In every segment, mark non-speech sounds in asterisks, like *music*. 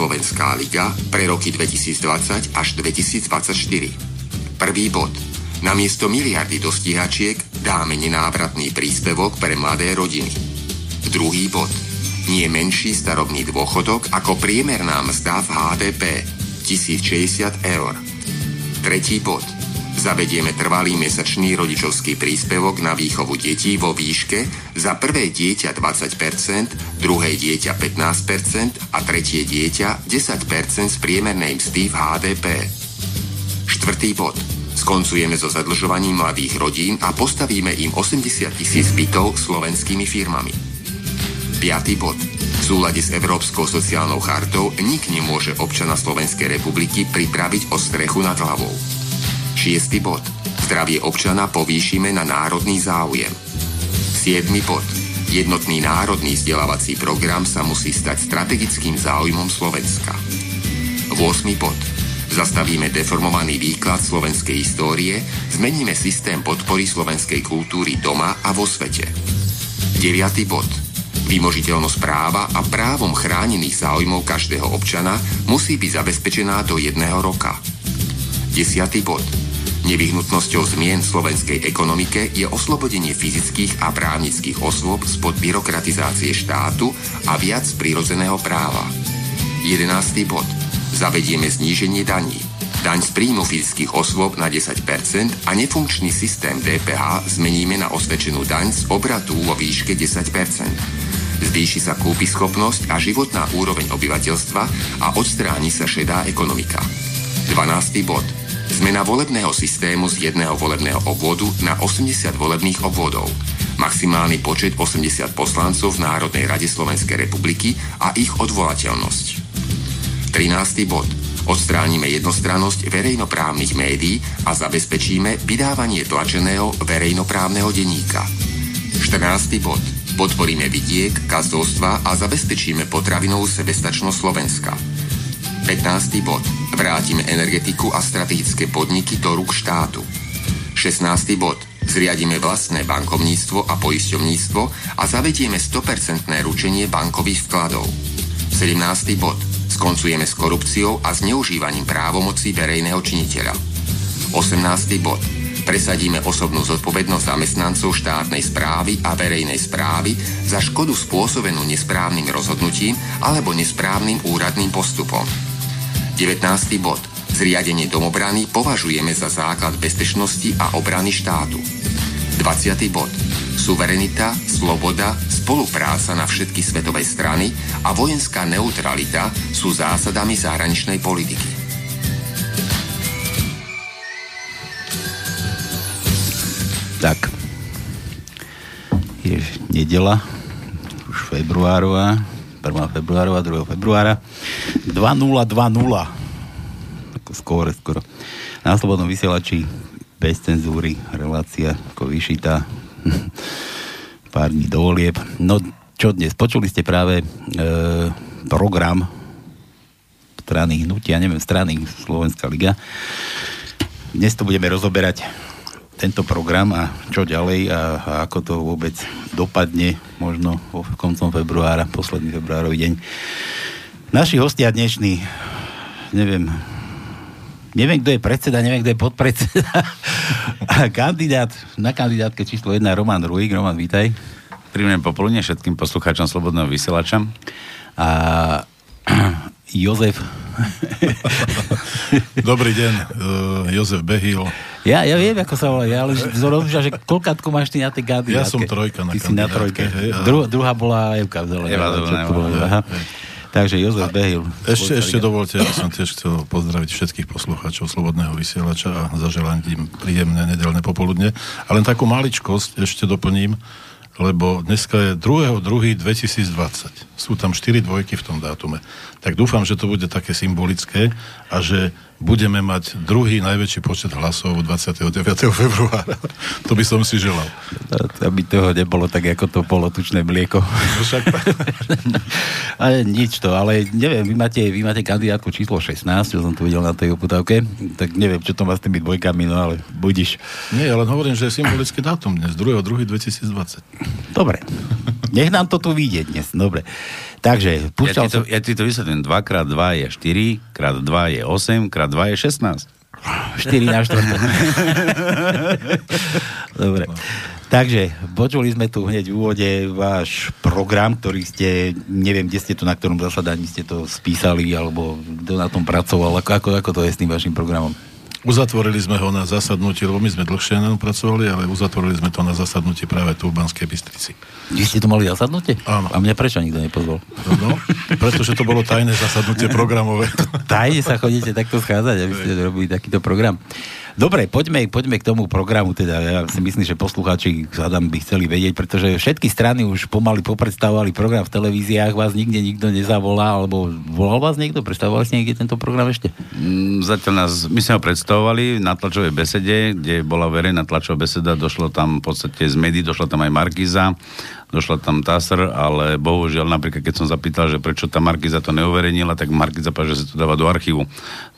Slovenská liga pre roky 2020 až 2024. Prvý bod. Namiesto miliardy do stíhačiek dáme nenávratný príspevok pre mladé rodiny. Druhý bod. Nie menší starobný dôchodok ako priemerná mzda v HDP 1060 eur. Tretí bod Zavedieme trvalý mesačný rodičovský príspevok na výchovu detí vo výške za prvé dieťa 20%, druhé dieťa 15% a tretie dieťa 10% z priemernej mzdy v HDP. Štvrtý bod. Skoncujeme so zadlžovaním mladých rodín a postavíme im 80 tisíc bytov slovenskými firmami. Piatý bod. V súlade s Európskou sociálnou chartou nik nemôže občana Slovenskej republiky pripraviť o strechu nad hlavou. Šiestý bod. Zdravie občana povýšime na národný záujem. Siedmy bod. Jednotný národný vzdelávací program sa musí stať strategickým záujmom Slovenska. 8. bod. Zastavíme deformovaný výklad slovenskej histórie, zmeníme systém podpory slovenskej kultúry doma a vo svete. 9. bod. Vymožiteľnosť práva a právom chránených záujmov každého občana musí byť zabezpečená do jedného roka. 10. bod Nevyhnutnosťou zmien v slovenskej ekonomike je oslobodenie fyzických a právnických osôb spod byrokratizácie štátu a viac prírodzeného práva. 11. bod. Zavedieme zníženie daní. Daň z príjmu fyzických osôb na 10% a nefunkčný systém DPH zmeníme na osvedčenú daň z obratu vo výške 10%. Zvýši sa schopnosť a životná úroveň obyvateľstva a odstráni sa šedá ekonomika. 12. bod Zmena volebného systému z jedného volebného obvodu na 80 volebných obvodov. Maximálny počet 80 poslancov v Národnej rade Slovenskej republiky a ich odvolateľnosť. 13. bod. Odstránime jednostrannosť verejnoprávnych médií a zabezpečíme vydávanie tlačeného verejnoprávneho denníka. 14. bod. Podporíme vidiek, kazdolstva a zabezpečíme potravinovú sebestačnosť Slovenska. 15. bod. Vrátime energetiku a strategické podniky do rúk štátu. 16. bod. Zriadíme vlastné bankovníctvo a poisťovníctvo a zavedieme 100% ručenie bankových vkladov. 17. bod. Skoncujeme s korupciou a zneužívaním právomocí verejného činiteľa. 18. bod. Presadíme osobnú zodpovednosť zamestnancov štátnej správy a verejnej správy za škodu spôsobenú nesprávnym rozhodnutím alebo nesprávnym úradným postupom. 19. bod. Zriadenie domobrany považujeme za základ bezpečnosti a obrany štátu. 20. bod. Suverenita, sloboda, spolupráca na všetky svetové strany a vojenská neutralita sú zásadami zahraničnej politiky. Tak. Je nedela, už februárová, 1. februára, 2. februára. 2020. Ako skôr, skoro. Na slobodnom vysielači bez cenzúry, relácia ako vyšitá. *laughs* Pár dní do volieb. No, čo dnes? Počuli ste práve e, program strany hnutia, neviem, strany Slovenská liga. Dnes to budeme rozoberať tento program a čo ďalej a, a ako to vôbec dopadne možno vo koncom februára, posledný februárový deň. Naši hostia dnešní, neviem, neviem, kto je predseda, neviem, kto je podpredseda. *laughs* A kandidát, na kandidátke číslo 1 Roman Ruík. Roman, vítaj. Príjemné popoludne všetkým poslucháčom Slobodného vysielača. A Jozef. *laughs* Dobrý deň, uh, Jozef Behil. Ja, ja viem, ako sa volá, ja ale rozumiem, že koľkátko máš ty na tej kandidátke? Ja som trojka na Ty si na trojke. a... Dru, druhá bola Evka v Eva Zelená. Takže Jozef Behil. Ešte, ešte dovolte, ja som tiež chcel pozdraviť všetkých poslucháčov Slobodného vysielača a zaželať im príjemné nedelné popoludne. A len takú maličkosť ešte doplním lebo dneska je 2.2.2020. Sú tam 4 dvojky v tom dátume. Tak dúfam, že to bude také symbolické a že budeme mať druhý najväčší počet hlasov 29. *laughs* februára. To by som si želal. Aby toho nebolo tak, ako to polotučné mlieko. No však... *laughs* ale nič to, ale neviem, vy máte, vy máte kandidátku číslo 16, čo som tu videl na tej oputávke, tak neviem, čo to má s tými dvojkami, no ale budiš. Nie, ale hovorím, že je symbolický dátum dnes, 2.2.2020. Dobre. Nech nám to tu vyjde dnes, dobre. Takže, púšťal ja, ti to, ja ti to vysvetlím. 2 x 2 je 4, krát 2 je 8, krát 2 je 16. 4 na 4. *laughs* Dobre. Takže, počuli sme tu hneď v úvode váš program, ktorý ste, neviem, kde ste to, na ktorom zasadaní ste to spísali, alebo kto na tom pracoval, ako, ako, ako to je s tým vašim programom? Uzatvorili sme ho na zasadnutí, lebo my sme dlhšie na pracovali, ale uzatvorili sme to na zasadnutí práve tu v Banskej Bystrici. Vy ste to mali zasadnutie? Áno. A mňa prečo nikto nepozval? No, pretože to bolo tajné zasadnutie programové. Tajne sa chodíte takto schádzať, aby ste robili takýto program. Dobre, poďme, poďme k tomu programu. Teda ja si myslím, že poslucháči Adam by chceli vedieť, pretože všetky strany už pomaly popredstavovali program v televíziách, vás nikde nikto nezavolá, alebo volal vás niekto? Predstavovali ste niekde tento program ešte? Mm, zatiaľ nás, my sme ho predstavovali na tlačovej besede, kde bola verejná tlačová beseda, došlo tam v podstate z médií, došla tam aj Markiza došla tam TASR, ale bohužiaľ napríklad keď som zapýtal, že prečo tá Markiza to neuverejnila, tak Markiza povedal, že sa to dáva do archívu.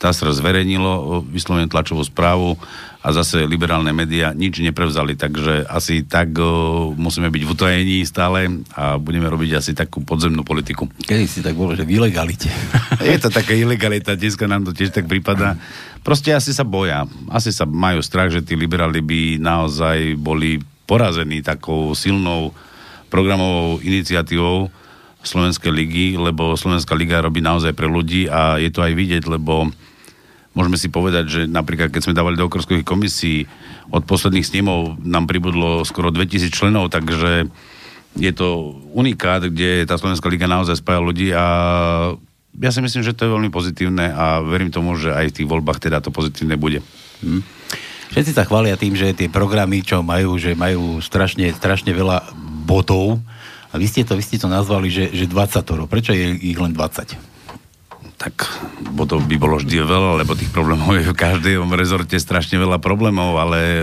TASR zverejnilo vyslovene tlačovú správu a zase liberálne médiá nič neprevzali, takže asi tak o, musíme byť v utajení stále a budeme robiť asi takú podzemnú politiku. Kedy si tak bolo, že v ilegalite. *laughs* Je to taká ilegalita, dneska nám to tiež tak prípada. Proste asi sa boja. Asi sa majú strach, že tí liberáli by naozaj boli porazení takou silnou programovou iniciatívou Slovenskej ligy, lebo Slovenská liga robí naozaj pre ľudí a je to aj vidieť, lebo môžeme si povedať, že napríklad keď sme dávali do okrskových komisí od posledných snemov nám pribudlo skoro 2000 členov, takže je to unikát, kde tá Slovenská liga naozaj spája ľudí a ja si myslím, že to je veľmi pozitívne a verím tomu, že aj v tých voľbách teda to pozitívne bude. Hm. Všetci sa chvália tým, že tie programy, čo majú, že majú strašne, strašne veľa bodov. A vy ste to, vy ste to nazvali, že, že 20 Prečo je ich len 20? Tak bodov by bolo vždy veľa, lebo tých problémov je v každom rezorte strašne veľa problémov, ale e,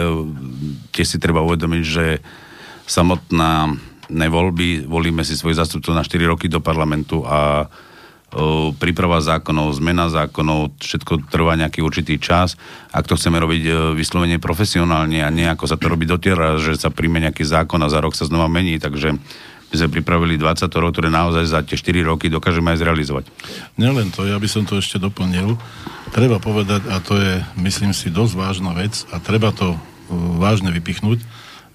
tiež si treba uvedomiť, že samotná voľby, volíme si svoj zastupcov na 4 roky do parlamentu a príprava zákonov, zmena zákonov, všetko trvá nejaký určitý čas. Ak to chceme robiť e, vyslovene profesionálne a nie ako sa to robí dotiera, že sa príjme nejaký zákon a za rok sa znova mení, takže my sme pripravili 20 rokov, ktoré naozaj za tie 4 roky dokážeme aj zrealizovať. Nielen to, ja by som to ešte doplnil. Treba povedať, a to je, myslím si, dosť vážna vec a treba to uh, vážne vypichnúť.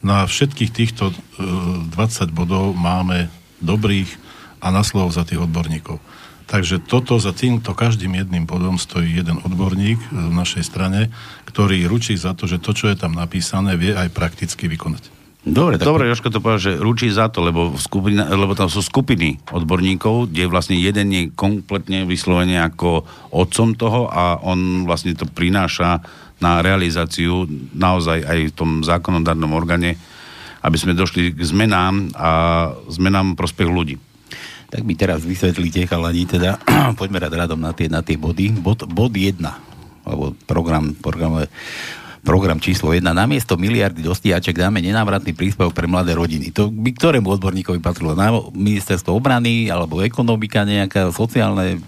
Na všetkých týchto uh, 20 bodov máme dobrých a na slovo za tých odborníkov. Takže toto za týmto každým jedným bodom stojí jeden odborník v našej strane, ktorý ručí za to, že to, čo je tam napísané, vie aj prakticky vykonať. Dobre, tak... Dobre, Joško to povedal, že ručí za to, lebo, skupina, lebo tam sú skupiny odborníkov, kde vlastne jeden je kompletne vyslovene ako otcom toho a on vlastne to prináša na realizáciu naozaj aj v tom zákonodárnom orgáne, aby sme došli k zmenám a zmenám prospech ľudí tak mi teraz vysvetlíte, chalani, teda *clears throat* poďme rád radom na tie, na tie body. Bod, bod 1, alebo program, program, program číslo 1. Namiesto miliardy do stíhaček dáme nenávratný príspevok pre mladé rodiny. To by ktorému odborníkovi patrilo? Na ministerstvo obrany, alebo ekonomika nejaká, sociálne?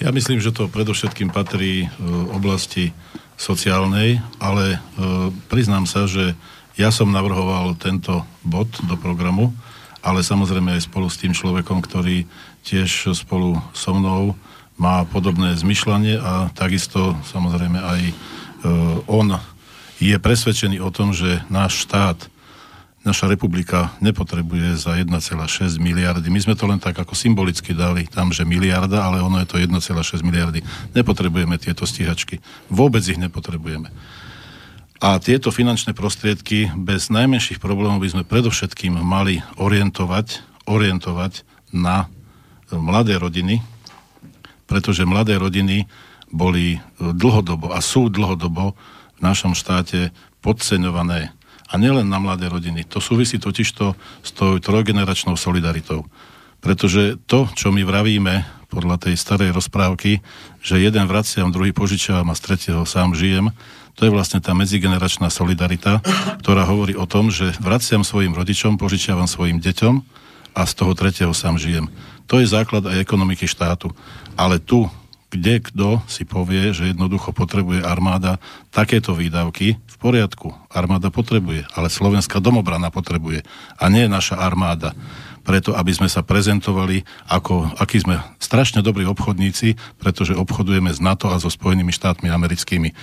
Ja myslím, že to predovšetkým patrí v oblasti sociálnej, ale e, priznám sa, že ja som navrhoval tento bod do programu, ale samozrejme aj spolu s tým človekom, ktorý tiež spolu so mnou má podobné zmyšľanie a takisto samozrejme aj e, on je presvedčený o tom, že náš štát, naša republika nepotrebuje za 1,6 miliardy. My sme to len tak ako symbolicky dali tam, že miliarda, ale ono je to 1,6 miliardy. Nepotrebujeme tieto stíhačky. Vôbec ich nepotrebujeme. A tieto finančné prostriedky bez najmenších problémov by sme predovšetkým mali orientovať, orientovať na mladé rodiny, pretože mladé rodiny boli dlhodobo a sú dlhodobo v našom štáte podceňované. A nielen na mladé rodiny. To súvisí totižto s tou trojgeneračnou solidaritou. Pretože to, čo my vravíme podľa tej starej rozprávky, že jeden vraciam, druhý požičiavam a z tretieho sám žijem. To je vlastne tá medzigeneračná solidarita, ktorá hovorí o tom, že vraciam svojim rodičom, požičiavam svojim deťom a z toho tretieho sám žijem. To je základ aj ekonomiky štátu. Ale tu, kde kto si povie, že jednoducho potrebuje armáda takéto výdavky, v poriadku, armáda potrebuje, ale slovenská domobrana potrebuje a nie naša armáda preto aby sme sa prezentovali ako, akí sme strašne dobrí obchodníci, pretože obchodujeme s NATO a so Spojenými štátmi americkými.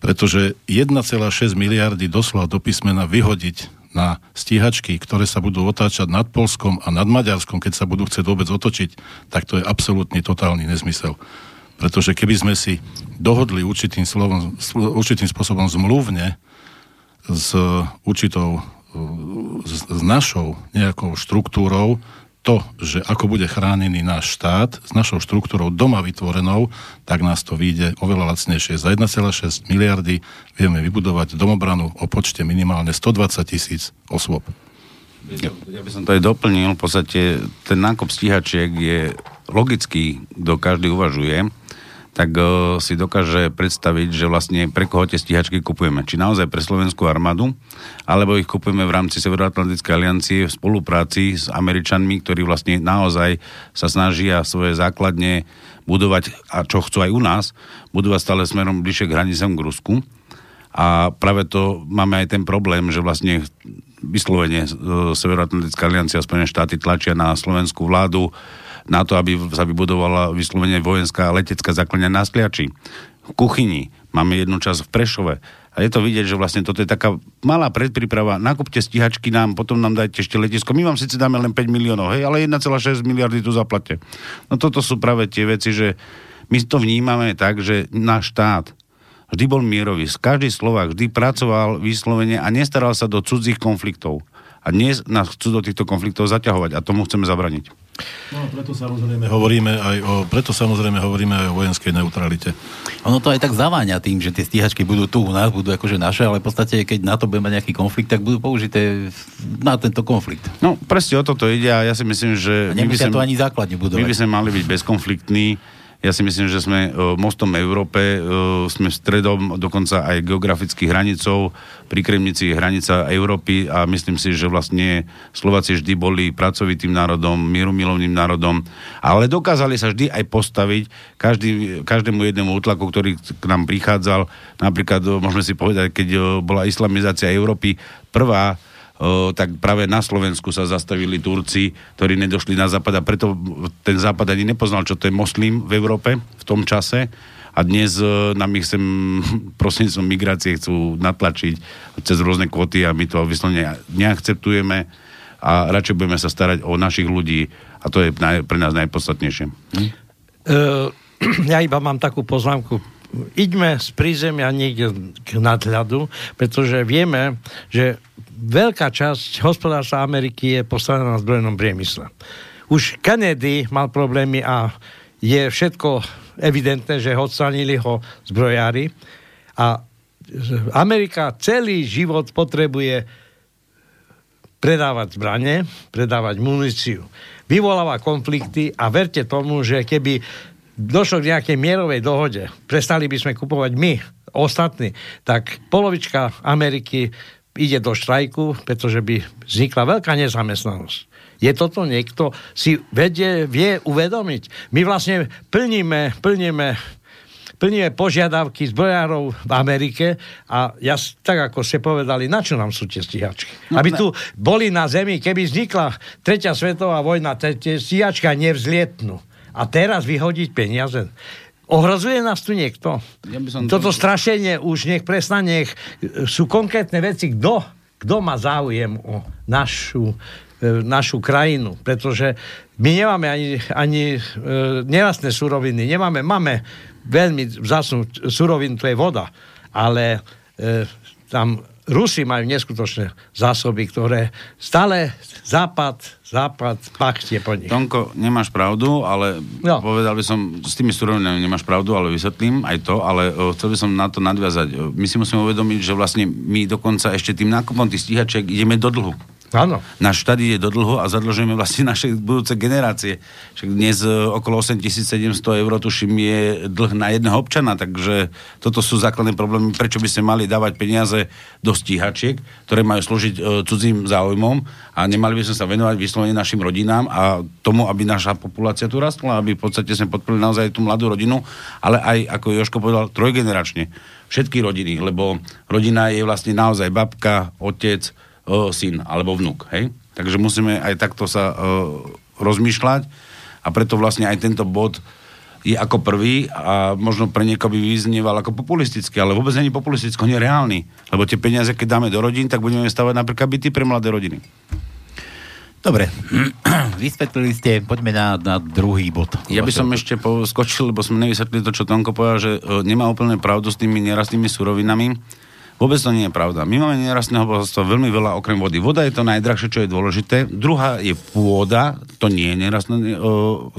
Pretože 1,6 miliardy doslova do písmena vyhodiť na stíhačky, ktoré sa budú otáčať nad Polskom a nad Maďarskom, keď sa budú chcieť vôbec otočiť, tak to je absolútny totálny nezmysel. Pretože keby sme si dohodli určitým, slovom, určitým spôsobom zmluvne s určitou s, s našou nejakou štruktúrou to, že ako bude chránený náš štát s našou štruktúrou doma vytvorenou, tak nás to vyjde oveľa lacnejšie. Za 1,6 miliardy vieme vybudovať domobranu o počte minimálne 120 tisíc osôb. Ja, by som to aj doplnil, v podstate ten nákup stíhačiek je logický, kto každý uvažuje, tak uh, si dokáže predstaviť, že vlastne pre koho tie stíhačky kupujeme. Či naozaj pre slovenskú armádu, alebo ich kupujeme v rámci Severoatlantickej aliancie v spolupráci s Američanmi, ktorí vlastne naozaj sa snažia svoje základne budovať, a čo chcú aj u nás, budovať stále smerom bližšie k hranicám k Rusku. A práve to máme aj ten problém, že vlastne vyslovene Severoatlantická aliancia a Spojené štáty tlačia na slovenskú vládu na to, aby sa vybudovala vyslovene vojenská letecká základňa na Skliači. V kuchyni máme jednu časť v Prešove. A je to vidieť, že vlastne toto je taká malá predpríprava. Nakúpte stíhačky nám, potom nám dajte ešte letisko. My vám síce dáme len 5 miliónov, hej, ale 1,6 miliardy tu zaplate. No toto sú práve tie veci, že my to vnímame tak, že náš štát vždy bol mierový. Každý Slovak vždy pracoval vyslovene a nestaral sa do cudzích konfliktov. A dnes nás chcú do týchto konfliktov zaťahovať a tomu chceme zabraniť. No, preto samozrejme hovoríme aj o, preto samozrejme hovoríme aj o vojenskej neutralite. Ono to aj tak zaváňa tým, že tie stíhačky budú tu u nás, budú akože naše, ale v podstate, keď na to bude mať nejaký konflikt, tak budú použité na tento konflikt. No, presne o toto ide a ja si myslím, že... A nemusia to ani základne budovať. My by sme mali byť bezkonfliktní ja si myslím, že sme uh, mostom Európe, uh, sme stredom dokonca aj geografických hranicov. Pri Kremnici je hranica Európy a myslím si, že vlastne Slováci vždy boli pracovitým národom, mierumilovným národom, ale dokázali sa vždy aj postaviť každý, každému jednému útlaku, ktorý k nám prichádzal. Napríklad, uh, môžeme si povedať, keď bola islamizácia Európy prvá, tak práve na Slovensku sa zastavili Turci, ktorí nedošli na západ a preto ten západ ani nepoznal, čo to je moslim v Európe v tom čase a dnes nám ich sem *laughs* prostredníctvom migrácie chcú natlačiť cez rôzne kvoty a my to vyslovene neakceptujeme a radšej budeme sa starať o našich ľudí a to je pre nás najpodstatnejšie. Hm? *clears throat* Ja iba mám takú poznámku Iďme z prízemia niekde k nadhľadu, pretože vieme, že veľká časť hospodárstva Ameriky je postavená na zbrojenom priemysle. Už Kennedy mal problémy a je všetko evidentné, že odstranili ho zbrojári a Amerika celý život potrebuje predávať zbranie, predávať muníciu. Vyvoláva konflikty a verte tomu, že keby došlo k nejakej mierovej dohode, prestali by sme kupovať my, ostatní, tak polovička Ameriky ide do štrajku, pretože by vznikla veľká nezamestnanosť. Je toto niekto si vedie, vie uvedomiť? My vlastne plníme, plníme plníme požiadavky zbrojárov v Amerike a ja, tak ako ste povedali, na čo nám sú tie stíhačky? No, Aby tu boli na zemi, keby vznikla tretia svetová vojna, tie stíhačka nevzlietnú. A teraz vyhodiť peniaze. Ohrozuje nás tu niekto? Ja by som Toto to... strašenie už nech prestane, nech sú konkrétne veci, kto, kto má záujem o našu, e, našu krajinu, pretože my nemáme ani, ani e, nerastné suroviny, nemáme, máme veľmi vzácnú surovinu, to je voda, ale e, tam Rusi majú neskutočné zásoby, ktoré stále západ, západ pachtie po nich. Tonko, nemáš pravdu, ale no. povedal by som, s tými surovinami nemáš pravdu, ale vysvetlím aj to, ale uh, chcel by som na to nadviazať. My si musíme uvedomiť, že vlastne my dokonca ešte tým nákupom tých stíhačiek ideme do dlhu. Áno. Náš štát ide do dlho a zadlžujeme vlastne naše budúce generácie. Však dnes e, okolo 8700 eur, tuším, je dlh na jedného občana, takže toto sú základné problémy, prečo by sme mali dávať peniaze do stíhačiek, ktoré majú slúžiť e, cudzím záujmom a nemali by sme sa venovať vyslovene našim rodinám a tomu, aby naša populácia tu rastla, aby v podstate sme podporili naozaj tú mladú rodinu, ale aj, ako Joško povedal, trojgeneračne. Všetky rodiny, lebo rodina je vlastne naozaj babka, otec, o, syn alebo vnúk. Hej? Takže musíme aj takto sa o, rozmýšľať a preto vlastne aj tento bod je ako prvý a možno pre niekoho by vyznieval ako populistický, ale vôbec nie populistický, nie reálny. Lebo tie peniaze, keď dáme do rodín, tak budeme stavať napríklad byty pre mladé rodiny. Dobre, *clears throat* vysvetlili ste, poďme na, na druhý bod. Ja by som ešte skočil, lebo sme nevysvetlili to, čo Tonko povedal, že nemá úplne pravdu s tými nerastnými surovinami. Vôbec to nie je pravda. My máme nerastného bohatstva veľmi veľa okrem vody. Voda je to najdrahšie, čo je dôležité. Druhá je pôda, to nie je nerastná e,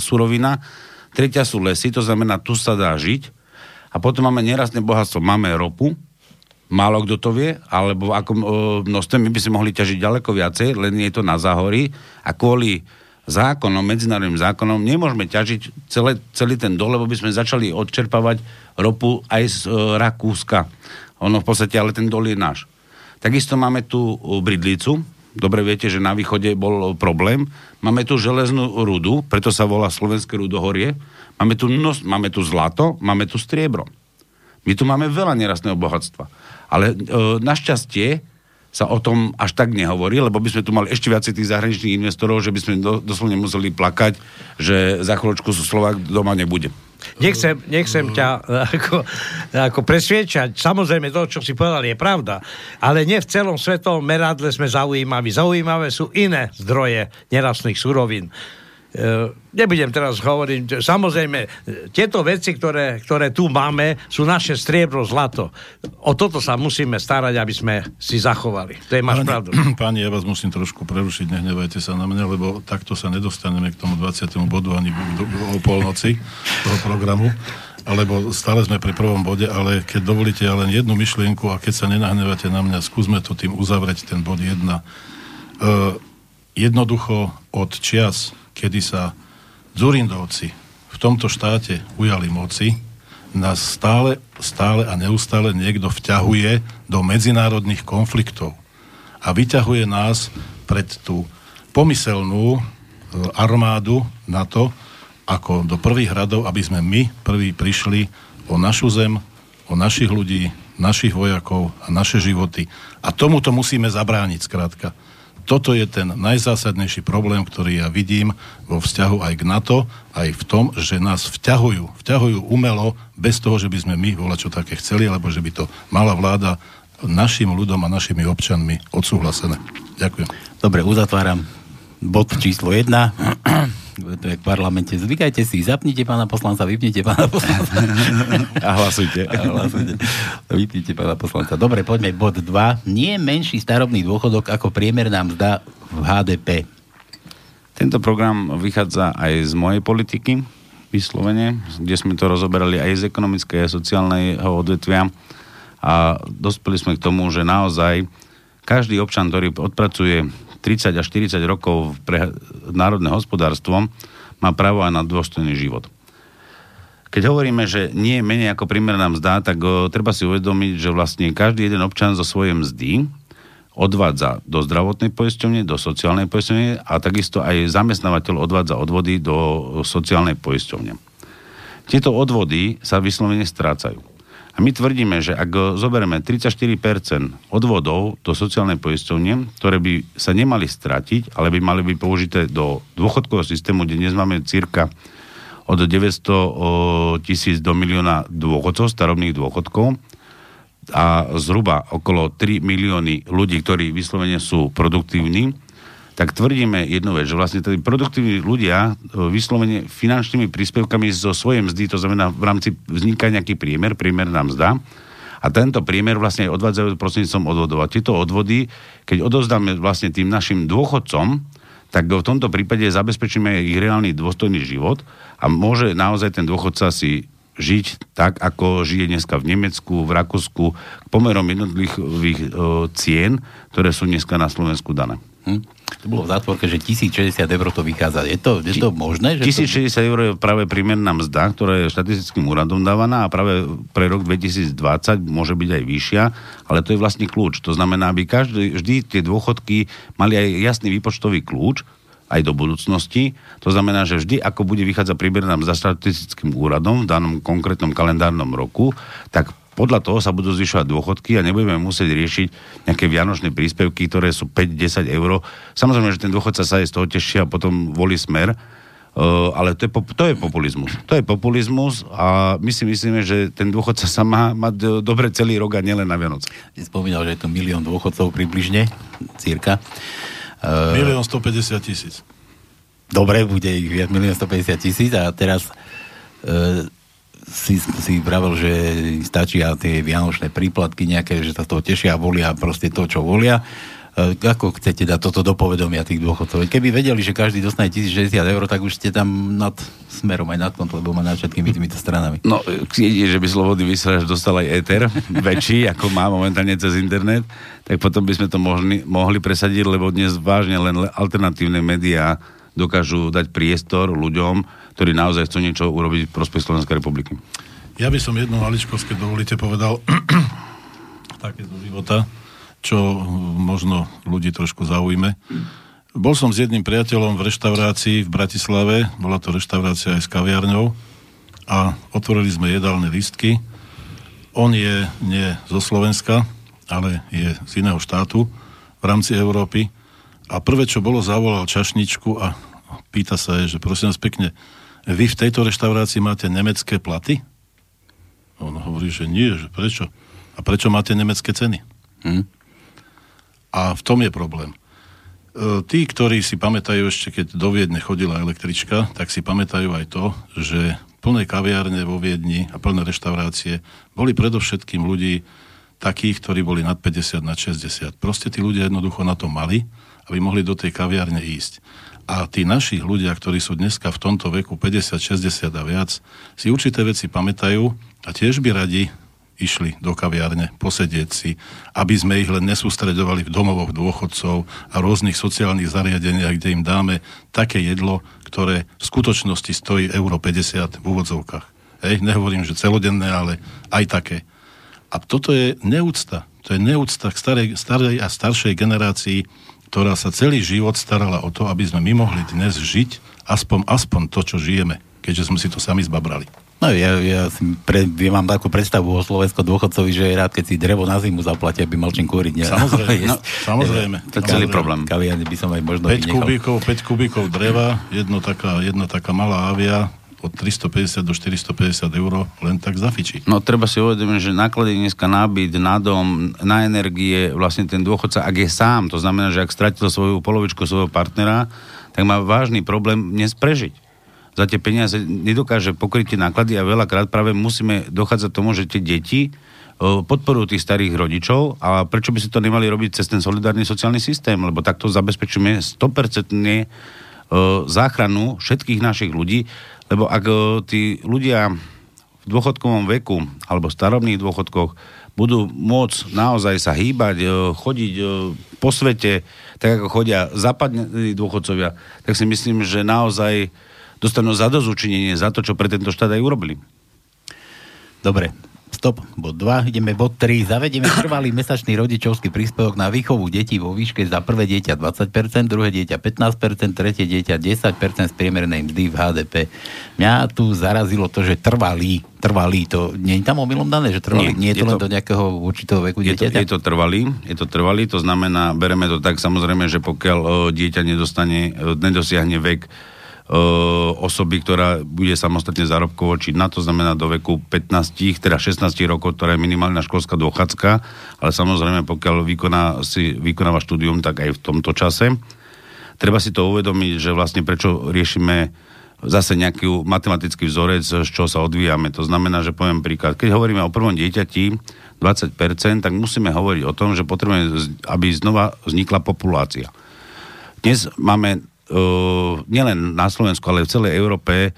surovina. Tretia sú lesy, to znamená, tu sa dá žiť. A potom máme nerastné bohatstvo. Máme ropu, málo kto to vie, alebo ako e, množstve, my by sme mohli ťažiť ďaleko viacej, len je to na záhorí a kvôli zákonom, medzinárodným zákonom nemôžeme ťažiť celé, celý ten dole, lebo by sme začali odčerpávať ropu aj z e, Rakúska. Ono v podstate, ale ten dol je náš. Takisto máme tu bridlicu. Dobre viete, že na východe bol problém. Máme tu železnú rudu, preto sa volá Slovenské rudohorie. Máme tu, nos, máme tu zlato, máme tu striebro. My tu máme veľa nerastného bohatstva. Ale e, našťastie sa o tom až tak nehovorí, lebo by sme tu mali ešte viacej tých zahraničných investorov, že by sme do, doslovne museli plakať, že za chvíľočku Slovák doma nebude. Nechcem, nechcem ťa ako, ako presviečať. Samozrejme, to, čo si povedal, je pravda. Ale nie v celom svetovom meradle sme zaujímaví. Zaujímavé sú iné zdroje nerastných surovín. E, nebudem teraz hovoriť, samozrejme, tieto veci, ktoré, ktoré tu máme, sú naše striebro, zlato. O toto sa musíme starať, aby sme si zachovali. To je máš pravdu. *clears throat* Páni, ja vás musím trošku prerušiť, nehnevajte sa na mňa, lebo takto sa nedostaneme k tomu 20. bodu ani o polnoci toho programu alebo stále sme pri prvom bode, ale keď dovolíte ja len jednu myšlienku a keď sa nenahnevate na mňa, skúsme to tým uzavrieť, ten bod 1. Uh, e, jednoducho od čias kedy sa Zurindovci v tomto štáte ujali moci, nás stále, stále a neustále niekto vťahuje do medzinárodných konfliktov a vyťahuje nás pred tú pomyselnú e, armádu na to, ako do prvých radov, aby sme my prví prišli o našu zem, o našich ľudí, našich vojakov a naše životy. A tomuto musíme zabrániť, skrátka toto je ten najzásadnejší problém, ktorý ja vidím vo vzťahu aj k NATO, aj v tom, že nás vťahujú, vťahujú umelo, bez toho, že by sme my čo také chceli, alebo že by to mala vláda našim ľudom a našimi občanmi odsúhlasené. Ďakujem. Dobre, uzatváram bod číslo 1 to je v parlamente. Zvykajte si, zapnite pána poslanca, vypnite pána poslanca. *laughs* A hlasujte. A hlasujte. Vypnite pána poslanca. Dobre, poďme bod 2. Nie menší starobný dôchodok ako priemer nám zdá v HDP. Tento program vychádza aj z mojej politiky, vyslovene, kde sme to rozoberali aj z ekonomickej a sociálneho odvetvia a dospeli sme k tomu, že naozaj každý občan, ktorý odpracuje 30 až 40 rokov pre národné hospodárstvo, má právo aj na dôstojný život. Keď hovoríme, že nie je menej ako nám mzda, tak o, treba si uvedomiť, že vlastne každý jeden občan zo svojej mzdy odvádza do zdravotnej poisťovne, do sociálnej poisťovne a takisto aj zamestnávateľ odvádza odvody do sociálnej poisťovne. Tieto odvody sa vyslovene strácajú. A my tvrdíme, že ak zoberieme 34% odvodov do sociálnej poisťovne, ktoré by sa nemali stratiť, ale by mali byť použité do dôchodkového systému, kde dnes máme cirka od 900 tisíc do milióna dôchodcov, starobných dôchodkov a zhruba okolo 3 milióny ľudí, ktorí vyslovene sú produktívni, tak tvrdíme jednu vec, že vlastne tí produktívni ľudia e, vyslovene finančnými príspevkami zo svojej mzdy, to znamená v rámci vzniká nejaký priemer, priemer nám zdá, a tento priemer vlastne odvádzajú prostredníctvom odvodov. A tieto odvody, keď odozdáme vlastne tým našim dôchodcom, tak v tomto prípade zabezpečíme ich reálny dôstojný život a môže naozaj ten dôchodca si žiť tak, ako žije dneska v Nemecku, v Rakúsku, pomerom jednotlivých e, cien, ktoré sú dneska na Slovensku dané. Hm? To bolo v zátvorke, že 1060 eur to vychádza. Je to, je to možné? Že 1060 eur je práve priemerná mzda, ktorá je štatistickým úradom dávaná a práve pre rok 2020 môže byť aj vyššia, ale to je vlastne kľúč. To znamená, aby každý, vždy tie dôchodky mali aj jasný výpočtový kľúč, aj do budúcnosti. To znamená, že vždy, ako bude vychádzať priemerná mzda štatistickým úradom v danom konkrétnom kalendárnom roku, tak podľa toho sa budú zvyšovať dôchodky a nebudeme musieť riešiť nejaké vianočné príspevky, ktoré sú 5-10 eur. Samozrejme, že ten dôchodca sa aj z toho teší a potom volí smer, Uh, ale to je, to je populizmus. To je populizmus a my si myslíme, že ten dôchodca sa má mať dobre celý rok a nielen na Vianoce. Si spomínal, že je to milión dôchodcov približne, cirka. Uh, milión 150 tisíc. Dobre, bude ich viac, milión 150 tisíc a teraz uh, si, si pravil, že stačí a tie vianočné príplatky nejaké, že sa toho tešia a volia proste to, čo volia. E, ako chcete dať toto do povedomia tých dôchodcov? Keby vedeli, že každý dostane 1060 eur, tak už ste tam nad smerom aj nad kontrolou, lebo má nad všetkými *laughs* týmito stranami. No, jedine, že by Slobodný vysielač dostal aj éter, väčší, *laughs* ako má momentálne cez internet, tak potom by sme to mohli, mohli presadiť, lebo dnes vážne len alternatívne médiá dokážu dať priestor ľuďom, ktorí naozaj chcú niečo urobiť v prospech Slovenskej republiky. Ja by som jednu maličkosť, keď dovolíte, povedal *clears throat* také do života, čo možno ľudí trošku zaujme. Bol som s jedným priateľom v reštaurácii v Bratislave, bola to reštaurácia aj s kaviarňou a otvorili sme jedálne listky. On je nie zo Slovenska, ale je z iného štátu v rámci Európy a prvé, čo bolo, zavolal čašničku a pýta sa jej, že prosím vás pekne, vy v tejto reštaurácii máte nemecké platy? On hovorí, že nie, že prečo? A prečo máte nemecké ceny? Hm? A v tom je problém. E, tí, ktorí si pamätajú ešte, keď do Viedne chodila električka, tak si pamätajú aj to, že plné kaviárne vo Viedni a plné reštaurácie boli predovšetkým ľudí takých, ktorí boli nad 50, nad 60. Proste tí ľudia jednoducho na to mali aby mohli do tej kaviárne ísť. A tí naši ľudia, ktorí sú dneska v tomto veku 50, 60 a viac, si určité veci pamätajú a tiež by radi išli do kaviárne, posedieť si, aby sme ich len nesústredovali v domovoch dôchodcov a rôznych sociálnych zariadeniach, kde im dáme také jedlo, ktoré v skutočnosti stojí euro 50 v úvodzovkách. Hej, nehovorím, že celodenné, ale aj také. A toto je neúcta. To je neúcta k starej, starej a staršej generácii, ktorá sa celý život starala o to, aby sme my mohli dnes žiť aspoň, aspoň to, čo žijeme, keďže sme si to sami zbabrali. No ja, ja, si pre, ja mám takú predstavu o slovensko dôchodcovi, že je rád, keď si drevo na zimu zaplatia, aby mal čím kúriť. Ne? Samozrejme, *laughs* no, samozrejme. To je celý problém. Kaviarne by som aj možno 5 kubíkov, 5 kubíkov dreva, jedno taká, jedna taká malá avia, od 350 do 450 eur len tak zafičí. No treba si uvedomiť, že náklady dneska na byt, na dom, na energie, vlastne ten dôchodca, ak je sám, to znamená, že ak stratil svoju polovičku svojho partnera, tak má vážny problém dnes prežiť. Za tie peniaze nedokáže pokryť tie náklady a veľakrát práve musíme dochádzať tomu, že tie deti podporujú tých starých rodičov a prečo by si to nemali robiť cez ten solidárny sociálny systém, lebo takto zabezpečíme 100% záchranu všetkých našich ľudí lebo ak e, tí ľudia v dôchodkovom veku alebo starobných dôchodkoch budú môcť naozaj sa hýbať, e, chodiť e, po svete, tak ako chodia západní dôchodcovia, tak si myslím, že naozaj dostanú zadozučinenie za to, čo pre tento štát aj urobili. Dobre, Stop. Bod 2. Ideme bod 3. Zavedieme trvalý mesačný rodičovský príspevok na výchovu detí vo výške za prvé dieťa 20%, druhé dieťa 15%, tretie dieťa 10% z priemernej mzdy v HDP. Mňa tu zarazilo to, že trvalý trvalý, to nie je tam omylom dané, že trvalý, nie, nie je to len to, do nejakého určitého veku je dieťaťa? To, je to trvalý, je to trvalý, to znamená, bereme to tak samozrejme, že pokiaľ o, dieťa nedostane, o, nedosiahne vek osoby, ktorá bude samostatne zárobkovo činná, to znamená do veku 15, teda 16 rokov, ktorá je minimálna školská dôchádzka, ale samozrejme pokiaľ vykoná, si vykonáva štúdium, tak aj v tomto čase. Treba si to uvedomiť, že vlastne prečo riešime zase nejaký matematický vzorec, z čo sa odvíjame. To znamená, že poviem príklad, keď hovoríme o prvom dieťati 20%, tak musíme hovoriť o tom, že potrebujeme, aby znova vznikla populácia. Dnes máme nielen na Slovensku, ale v celej Európe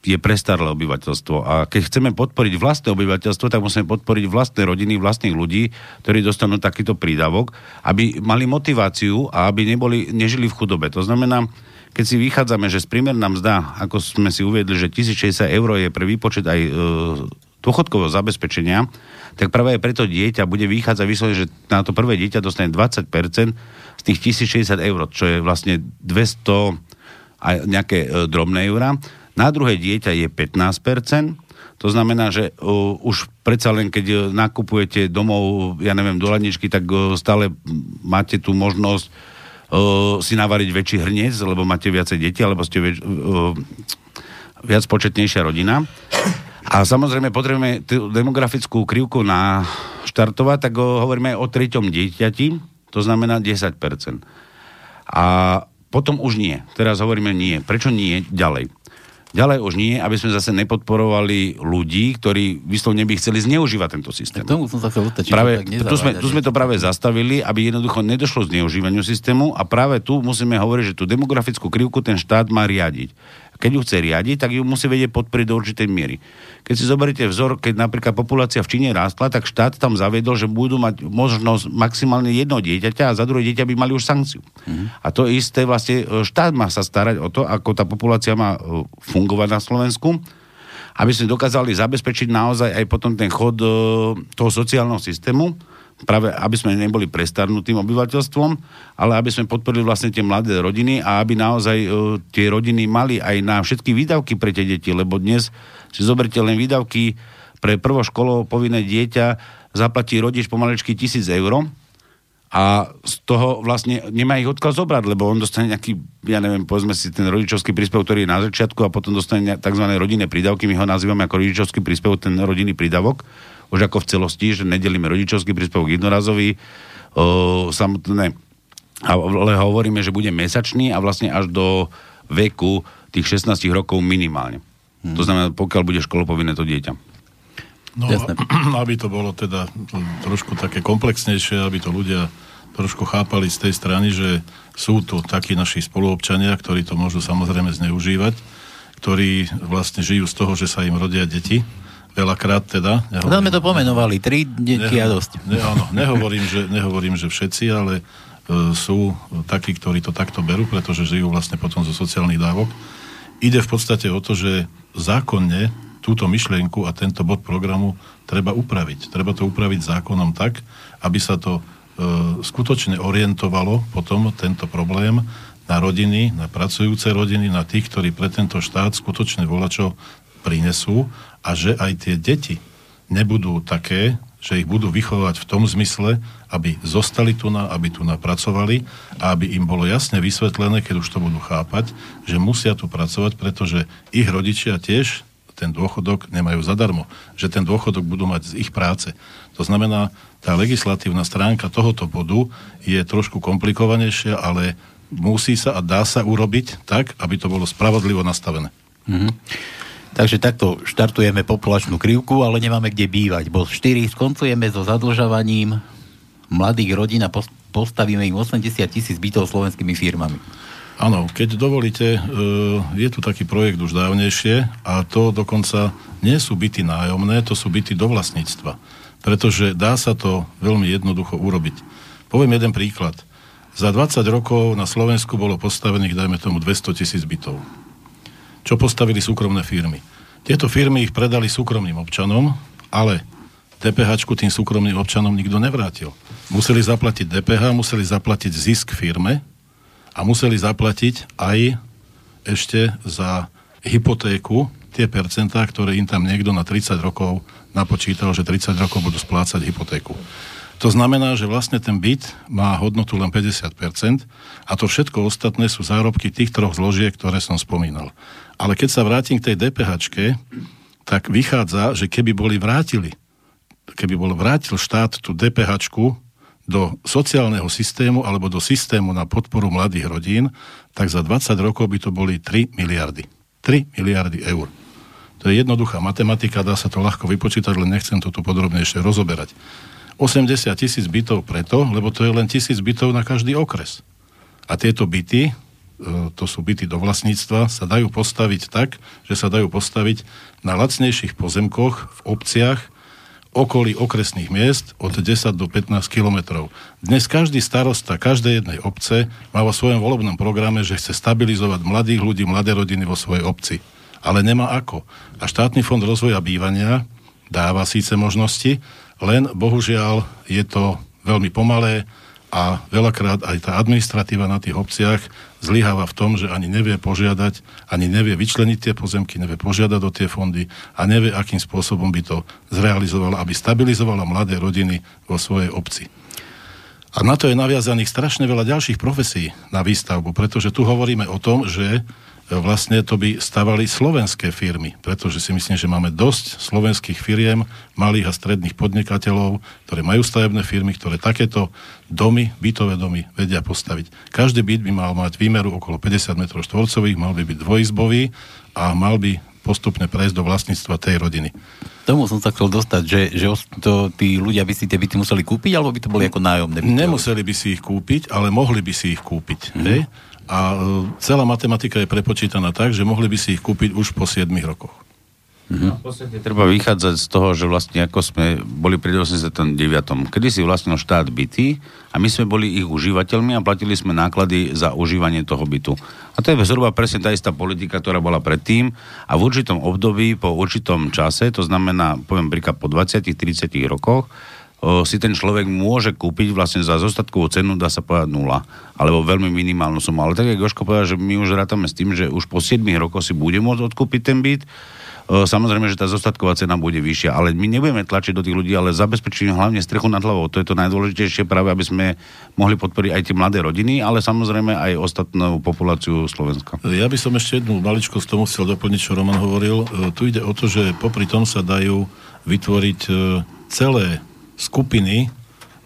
je prestarlé obyvateľstvo. A keď chceme podporiť vlastné obyvateľstvo, tak musíme podporiť vlastné rodiny, vlastných ľudí, ktorí dostanú takýto prídavok, aby mali motiváciu a aby neboli, nežili v chudobe. To znamená, keď si vychádzame, že z priemerná mzda, ako sme si uviedli, že 1060 eur je pre výpočet aj e, dôchodkového zabezpečenia, tak práve aj preto dieťa bude vychádzať vyslovene, že na to prvé dieťa dostane 20% z tých 1060 eur, čo je vlastne 200 a nejaké e, drobné eurá. Na druhé dieťa je 15%, to znamená, že uh, už predsa len keď uh, nakupujete domov, ja neviem, do ladničky, tak uh, stále máte tú možnosť uh, si navariť väčší hrniec, lebo máte viacej detí, alebo ste väč, uh, viac početnejšia rodina. A samozrejme potrebujeme tú demografickú krivku na štartovať, tak uh, hovoríme o treťom dieťati, to znamená 10%. A potom už nie. Teraz hovoríme nie. Prečo nie? Ďalej. Ďalej už nie, aby sme zase nepodporovali ľudí, ktorí vyslovne by chceli zneužívať tento systém. K tomu som sa chcel práve, tu, sme, tu sme to práve zastavili, aby jednoducho nedošlo zneužívaniu systému a práve tu musíme hovoriť, že tú demografickú krivku ten štát má riadiť keď ju chce riadiť, tak ju musí vedieť podporiť do určitej miery. Keď si zoberiete vzor, keď napríklad populácia v Číne rástla, tak štát tam zaviedol, že budú mať možnosť maximálne jedno dieťaťa a za druhé dieťa by mali už sankciu. Mm-hmm. A to isté vlastne e, štát má sa starať o to, ako tá populácia má e, fungovať na Slovensku, aby sme dokázali zabezpečiť naozaj aj potom ten chod e, toho sociálneho systému, práve aby sme neboli prestarnutým obyvateľstvom, ale aby sme podporili vlastne tie mladé rodiny a aby naozaj uh, tie rodiny mali aj na všetky výdavky pre tie deti, lebo dnes si zoberte len výdavky pre prvoškolo povinné dieťa zaplatí rodič pomalečky tisíc eur a z toho vlastne nemá ich odkiaľ zobrať, lebo on dostane nejaký, ja neviem, povedzme si ten rodičovský príspevok, ktorý je na začiatku a potom dostane tzv. rodinné prídavky, my ho nazývame ako rodičovský príspevok, ten rodinný prídavok už ako v celosti, že nedelíme rodičovský príspevok jednorazový, o, samotné, ale hovoríme, že bude mesačný a vlastne až do veku tých 16 rokov minimálne. Hmm. To znamená, pokiaľ bude školopovinné to dieťa. No, Jasne. *clears throat* aby to bolo teda trošku také komplexnejšie, aby to ľudia trošku chápali z tej strany, že sú tu takí naši spoluobčania, ktorí to môžu samozrejme zneužívať, ktorí vlastne žijú z toho, že sa im rodia deti veľakrát teda. Nehovorím, sme to pomenovali, tri deti a dosť. Ne, áno, nehovorím, že, nehovorím, že všetci, ale e, sú takí, ktorí to takto berú, pretože žijú vlastne potom zo sociálnych dávok. Ide v podstate o to, že zákonne túto myšlienku a tento bod programu treba upraviť. Treba to upraviť zákonom tak, aby sa to e, skutočne orientovalo potom tento problém na rodiny, na pracujúce rodiny, na tých, ktorí pre tento štát skutočne volačo prinesú a že aj tie deti nebudú také, že ich budú vychovať v tom zmysle, aby zostali tu na, aby tu napracovali a aby im bolo jasne vysvetlené, keď už to budú chápať, že musia tu pracovať, pretože ich rodičia tiež ten dôchodok nemajú zadarmo, že ten dôchodok budú mať z ich práce. To znamená, tá legislatívna stránka tohoto bodu je trošku komplikovanejšia, ale musí sa a dá sa urobiť tak, aby to bolo spravodlivo nastavené. Mm-hmm. Takže takto štartujeme populačnú krivku, ale nemáme kde bývať. Bo 4 skoncujeme so zadlžovaním mladých rodín a postavíme im 80 tisíc bytov slovenskými firmami. Áno, keď dovolíte, e, je tu taký projekt už dávnejšie a to dokonca nie sú byty nájomné, to sú byty do vlastníctva. Pretože dá sa to veľmi jednoducho urobiť. Poviem jeden príklad. Za 20 rokov na Slovensku bolo postavených, dajme tomu, 200 tisíc bytov čo postavili súkromné firmy. Tieto firmy ich predali súkromným občanom, ale DPH tým súkromným občanom nikto nevrátil. Museli zaplatiť DPH, museli zaplatiť zisk firme a museli zaplatiť aj ešte za hypotéku tie percentá, ktoré im tam niekto na 30 rokov napočítal, že 30 rokov budú splácať hypotéku. To znamená, že vlastne ten byt má hodnotu len 50% a to všetko ostatné sú zárobky tých troch zložiek, ktoré som spomínal. Ale keď sa vrátim k tej DPH, tak vychádza, že keby boli vrátili, keby bol vrátil štát tú DPH do sociálneho systému alebo do systému na podporu mladých rodín, tak za 20 rokov by to boli 3 miliardy. 3 miliardy eur. To je jednoduchá matematika, dá sa to ľahko vypočítať, len nechcem to tu podrobnejšie rozoberať. 80 tisíc bytov preto, lebo to je len tisíc bytov na každý okres. A tieto byty to sú byty do vlastníctva, sa dajú postaviť tak, že sa dajú postaviť na lacnejších pozemkoch v obciach, okolí okresných miest od 10 do 15 kilometrov. Dnes každý starosta každej jednej obce má vo svojom volebnom programe, že chce stabilizovať mladých ľudí, mladé rodiny vo svojej obci. Ale nemá ako. A štátny fond rozvoja bývania dáva síce možnosti, len bohužiaľ je to veľmi pomalé, a veľakrát aj tá administratíva na tých obciach zlyháva v tom, že ani nevie požiadať, ani nevie vyčleniť tie pozemky, nevie požiadať o tie fondy a nevie, akým spôsobom by to zrealizovalo, aby stabilizovalo mladé rodiny vo svojej obci. A na to je naviazaných strašne veľa ďalších profesí na výstavbu, pretože tu hovoríme o tom, že vlastne to by stavali slovenské firmy, pretože si myslím, že máme dosť slovenských firiem, malých a stredných podnikateľov, ktoré majú stavebné firmy, ktoré takéto domy, bytové domy vedia postaviť. Každý byt by mal mať výmeru okolo 50 m štvorcových, mal by byť dvojizbový a mal by postupne prejsť do vlastníctva tej rodiny. Tomu som sa chcel dostať, že, že to, tí ľudia by si tie byty museli kúpiť, alebo by to boli ako nájomné byty? Nemuseli by si ich kúpiť, ale mohli by si ich kúpiť. Mm-hmm. Hej? A e, celá matematika je prepočítaná tak, že mohli by si ich kúpiť už po 7 rokoch. Mm-hmm. V podstate treba vychádzať z toho, že vlastne ako sme boli pri 89. Kedy si vlastnil štát byty a my sme boli ich užívateľmi a platili sme náklady za užívanie toho bytu. A to je zhruba presne tá istá politika, ktorá bola predtým a v určitom období, po určitom čase, to znamená, poviem príklad po 20-30 rokoch, si ten človek môže kúpiť vlastne za zostatkovú cenu, dá sa povedať nula, alebo veľmi minimálnu sumu. Ale tak, ako Joško povedal, že my už rátame s tým, že už po 7 rokoch si bude môcť odkúpiť ten byt, Samozrejme, že tá zostatková cena bude vyššia, ale my nebudeme tlačiť do tých ľudí, ale zabezpečíme hlavne strechu nad hlavou. To je to najdôležitejšie práve, aby sme mohli podporiť aj tie mladé rodiny, ale samozrejme aj ostatnú populáciu Slovenska. Ja by som ešte jednu maličkosť tomu chcel doplniť, čo Roman hovoril. E, tu ide o to, že popri tom sa dajú vytvoriť e, celé skupiny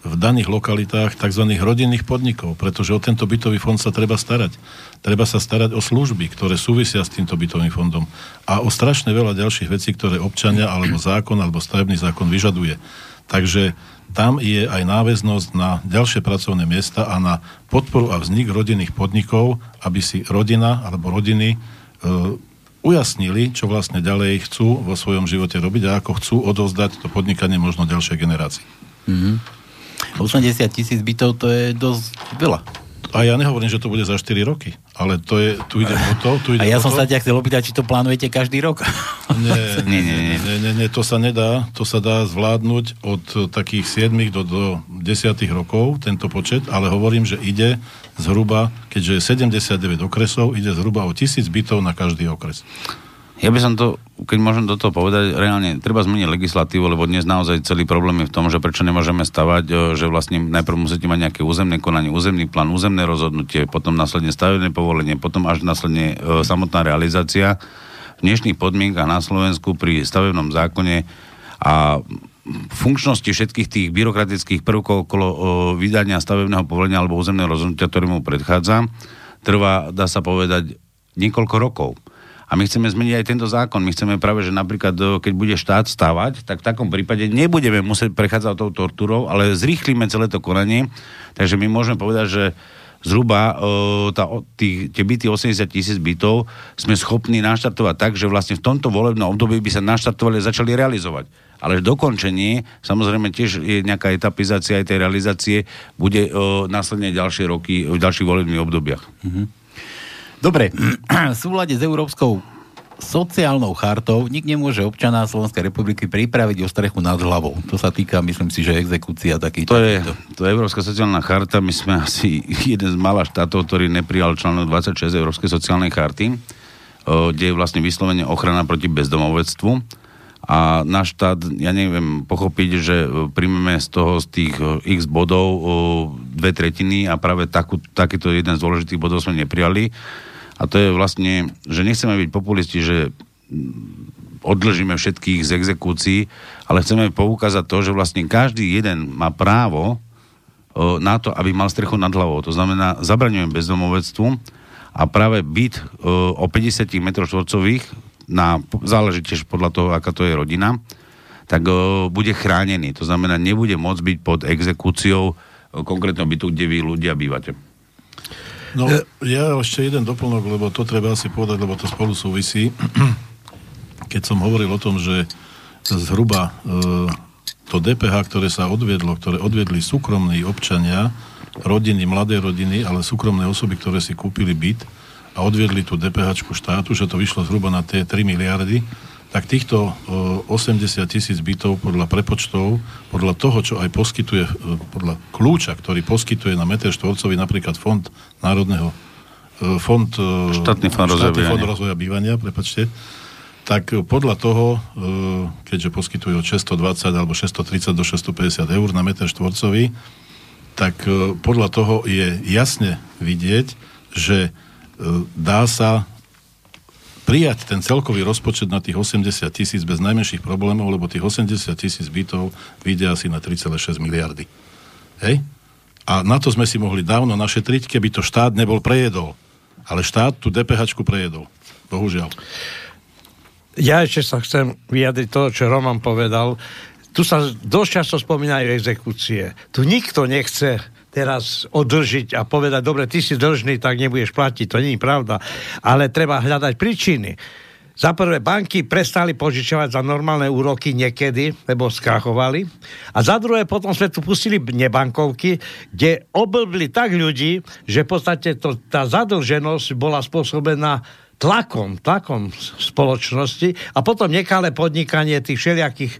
v daných lokalitách tzv. rodinných podnikov, pretože o tento bytový fond sa treba starať. Treba sa starať o služby, ktoré súvisia s týmto bytovým fondom a o strašne veľa ďalších vecí, ktoré občania alebo zákon alebo stavebný zákon vyžaduje. Takže tam je aj náväznosť na ďalšie pracovné miesta a na podporu a vznik rodinných podnikov, aby si rodina alebo rodiny e, ujasnili, čo vlastne ďalej chcú vo svojom živote robiť a ako chcú odovzdať to podnikanie možno ďalšej generácii. Mm-hmm. 80 tisíc bytov to je dosť veľa. A ja nehovorím, že to bude za 4 roky, ale to je, tu ide o to. Tu ide a ja som to. sa ťa chcel opýtať, či to plánujete každý rok. *laughs* *laughs* Nie, nie, nie, nie, nie, nie, nie, to sa nedá. To sa dá zvládnuť od takých 7 do, do 10 rokov, tento počet, ale hovorím, že ide zhruba, keďže je 79 okresov, ide zhruba o tisíc bytov na každý okres. Ja by som to, keď môžem do toho povedať, reálne treba zmeniť legislatívu, lebo dnes naozaj celý problém je v tom, že prečo nemôžeme stavať, e, že vlastne najprv musíte mať nejaké územné konanie, územný plán, územné rozhodnutie, potom následne stavebné povolenie, potom až následne e, samotná realizácia. V dnešných podmienkach na Slovensku pri stavebnom zákone a funkčnosti všetkých tých byrokratických prvkov okolo o, e, vydania stavebného povolenia alebo územného rozhodnutia, ktorému predchádza, trvá, dá sa povedať, niekoľko rokov. A my chceme zmeniť aj tento zákon. My chceme práve, že napríklad, keď bude štát stavať, tak v takom prípade nebudeme musieť prechádzať tou tortúrou, ale zrýchlíme celé to konanie. Takže my môžeme povedať, že zhruba uh, tá, tí, tie byty 80 tisíc bytov sme schopní naštartovať tak, že vlastne v tomto volebnom období by sa naštartovali a začali realizovať. Ale dokončenie, samozrejme tiež je nejaká etapizácia aj tej realizácie, bude uh, následne ďalšie roky, v ďalších volebných obdobiach. Mm-hmm. Dobre, v súlade s Európskou sociálnou chartou nik nemôže občana Slovenskej republiky pripraviť o strechu nad hlavou. To sa týka, myslím si, že exekúcia takýchto. To je, to je Európska sociálna charta. My sme asi jeden z malých štátov, ktorý neprijal článok 26 Európskej sociálnej charty, kde je vlastne vyslovene ochrana proti bezdomovectvu a náš štát, ja neviem pochopiť, že e, príjmeme z toho, z tých e, x bodov dve tretiny a práve takú, takýto jeden z dôležitých bodov sme neprijali. A to je vlastne, že nechceme byť populisti, že odlžíme všetkých z exekúcií, ale chceme poukázať to, že vlastne každý jeden má právo na to, aby mal strechu nad hlavou. To znamená, zabraňujem bezdomovectvu a práve byt o 50 m štvorcových záleží tiež podľa toho, aká to je rodina, tak o, bude chránený. To znamená, nebude môcť byť pod exekúciou konkrétneho bytu, kde vy ľudia bývate. No, ja ešte jeden doplnok, lebo to treba asi povedať, lebo to spolu súvisí. *clears throat* Keď som hovoril o tom, že zhruba e, to DPH, ktoré sa odviedlo, ktoré odviedli súkromní občania, rodiny, mladé rodiny, ale súkromné osoby, ktoré si kúpili byt a odviedli tú DPH štátu, že to vyšlo zhruba na tie 3 miliardy, tak týchto 80 tisíc bytov podľa prepočtov, podľa toho, čo aj poskytuje, podľa kľúča, ktorý poskytuje na meter štvorcový napríklad Fond národného fond, štátny fond, štátny fond rozvoja bývania, prepačte, tak podľa toho, keďže poskytujú od 620 alebo 630 do 650 eur na meter štvorcový, tak podľa toho je jasne vidieť, že dá sa prijať ten celkový rozpočet na tých 80 tisíc bez najmenších problémov, lebo tých 80 tisíc bytov vyjde asi na 3,6 miliardy. Hej? A na to sme si mohli dávno našetriť, keby to štát nebol prejedol. Ale štát tú DPH prejedol. Bohužiaľ. Ja ešte sa chcem vyjadriť to, čo Roman povedal. Tu sa dosť často spomínajú exekúcie. Tu nikto nechce teraz odlžiť a povedať, dobre, ty si dlžný, tak nebudeš platiť. To nie je pravda. Ale treba hľadať príčiny. Za prvé, banky prestali požičovať za normálne úroky niekedy, lebo skrachovali. A za druhé, potom sme tu pustili nebankovky, kde oblbli tak ľudí, že v podstate to, tá zadlženosť bola spôsobená tlakom, tlakom spoločnosti a potom nekalé podnikanie tých všelijakých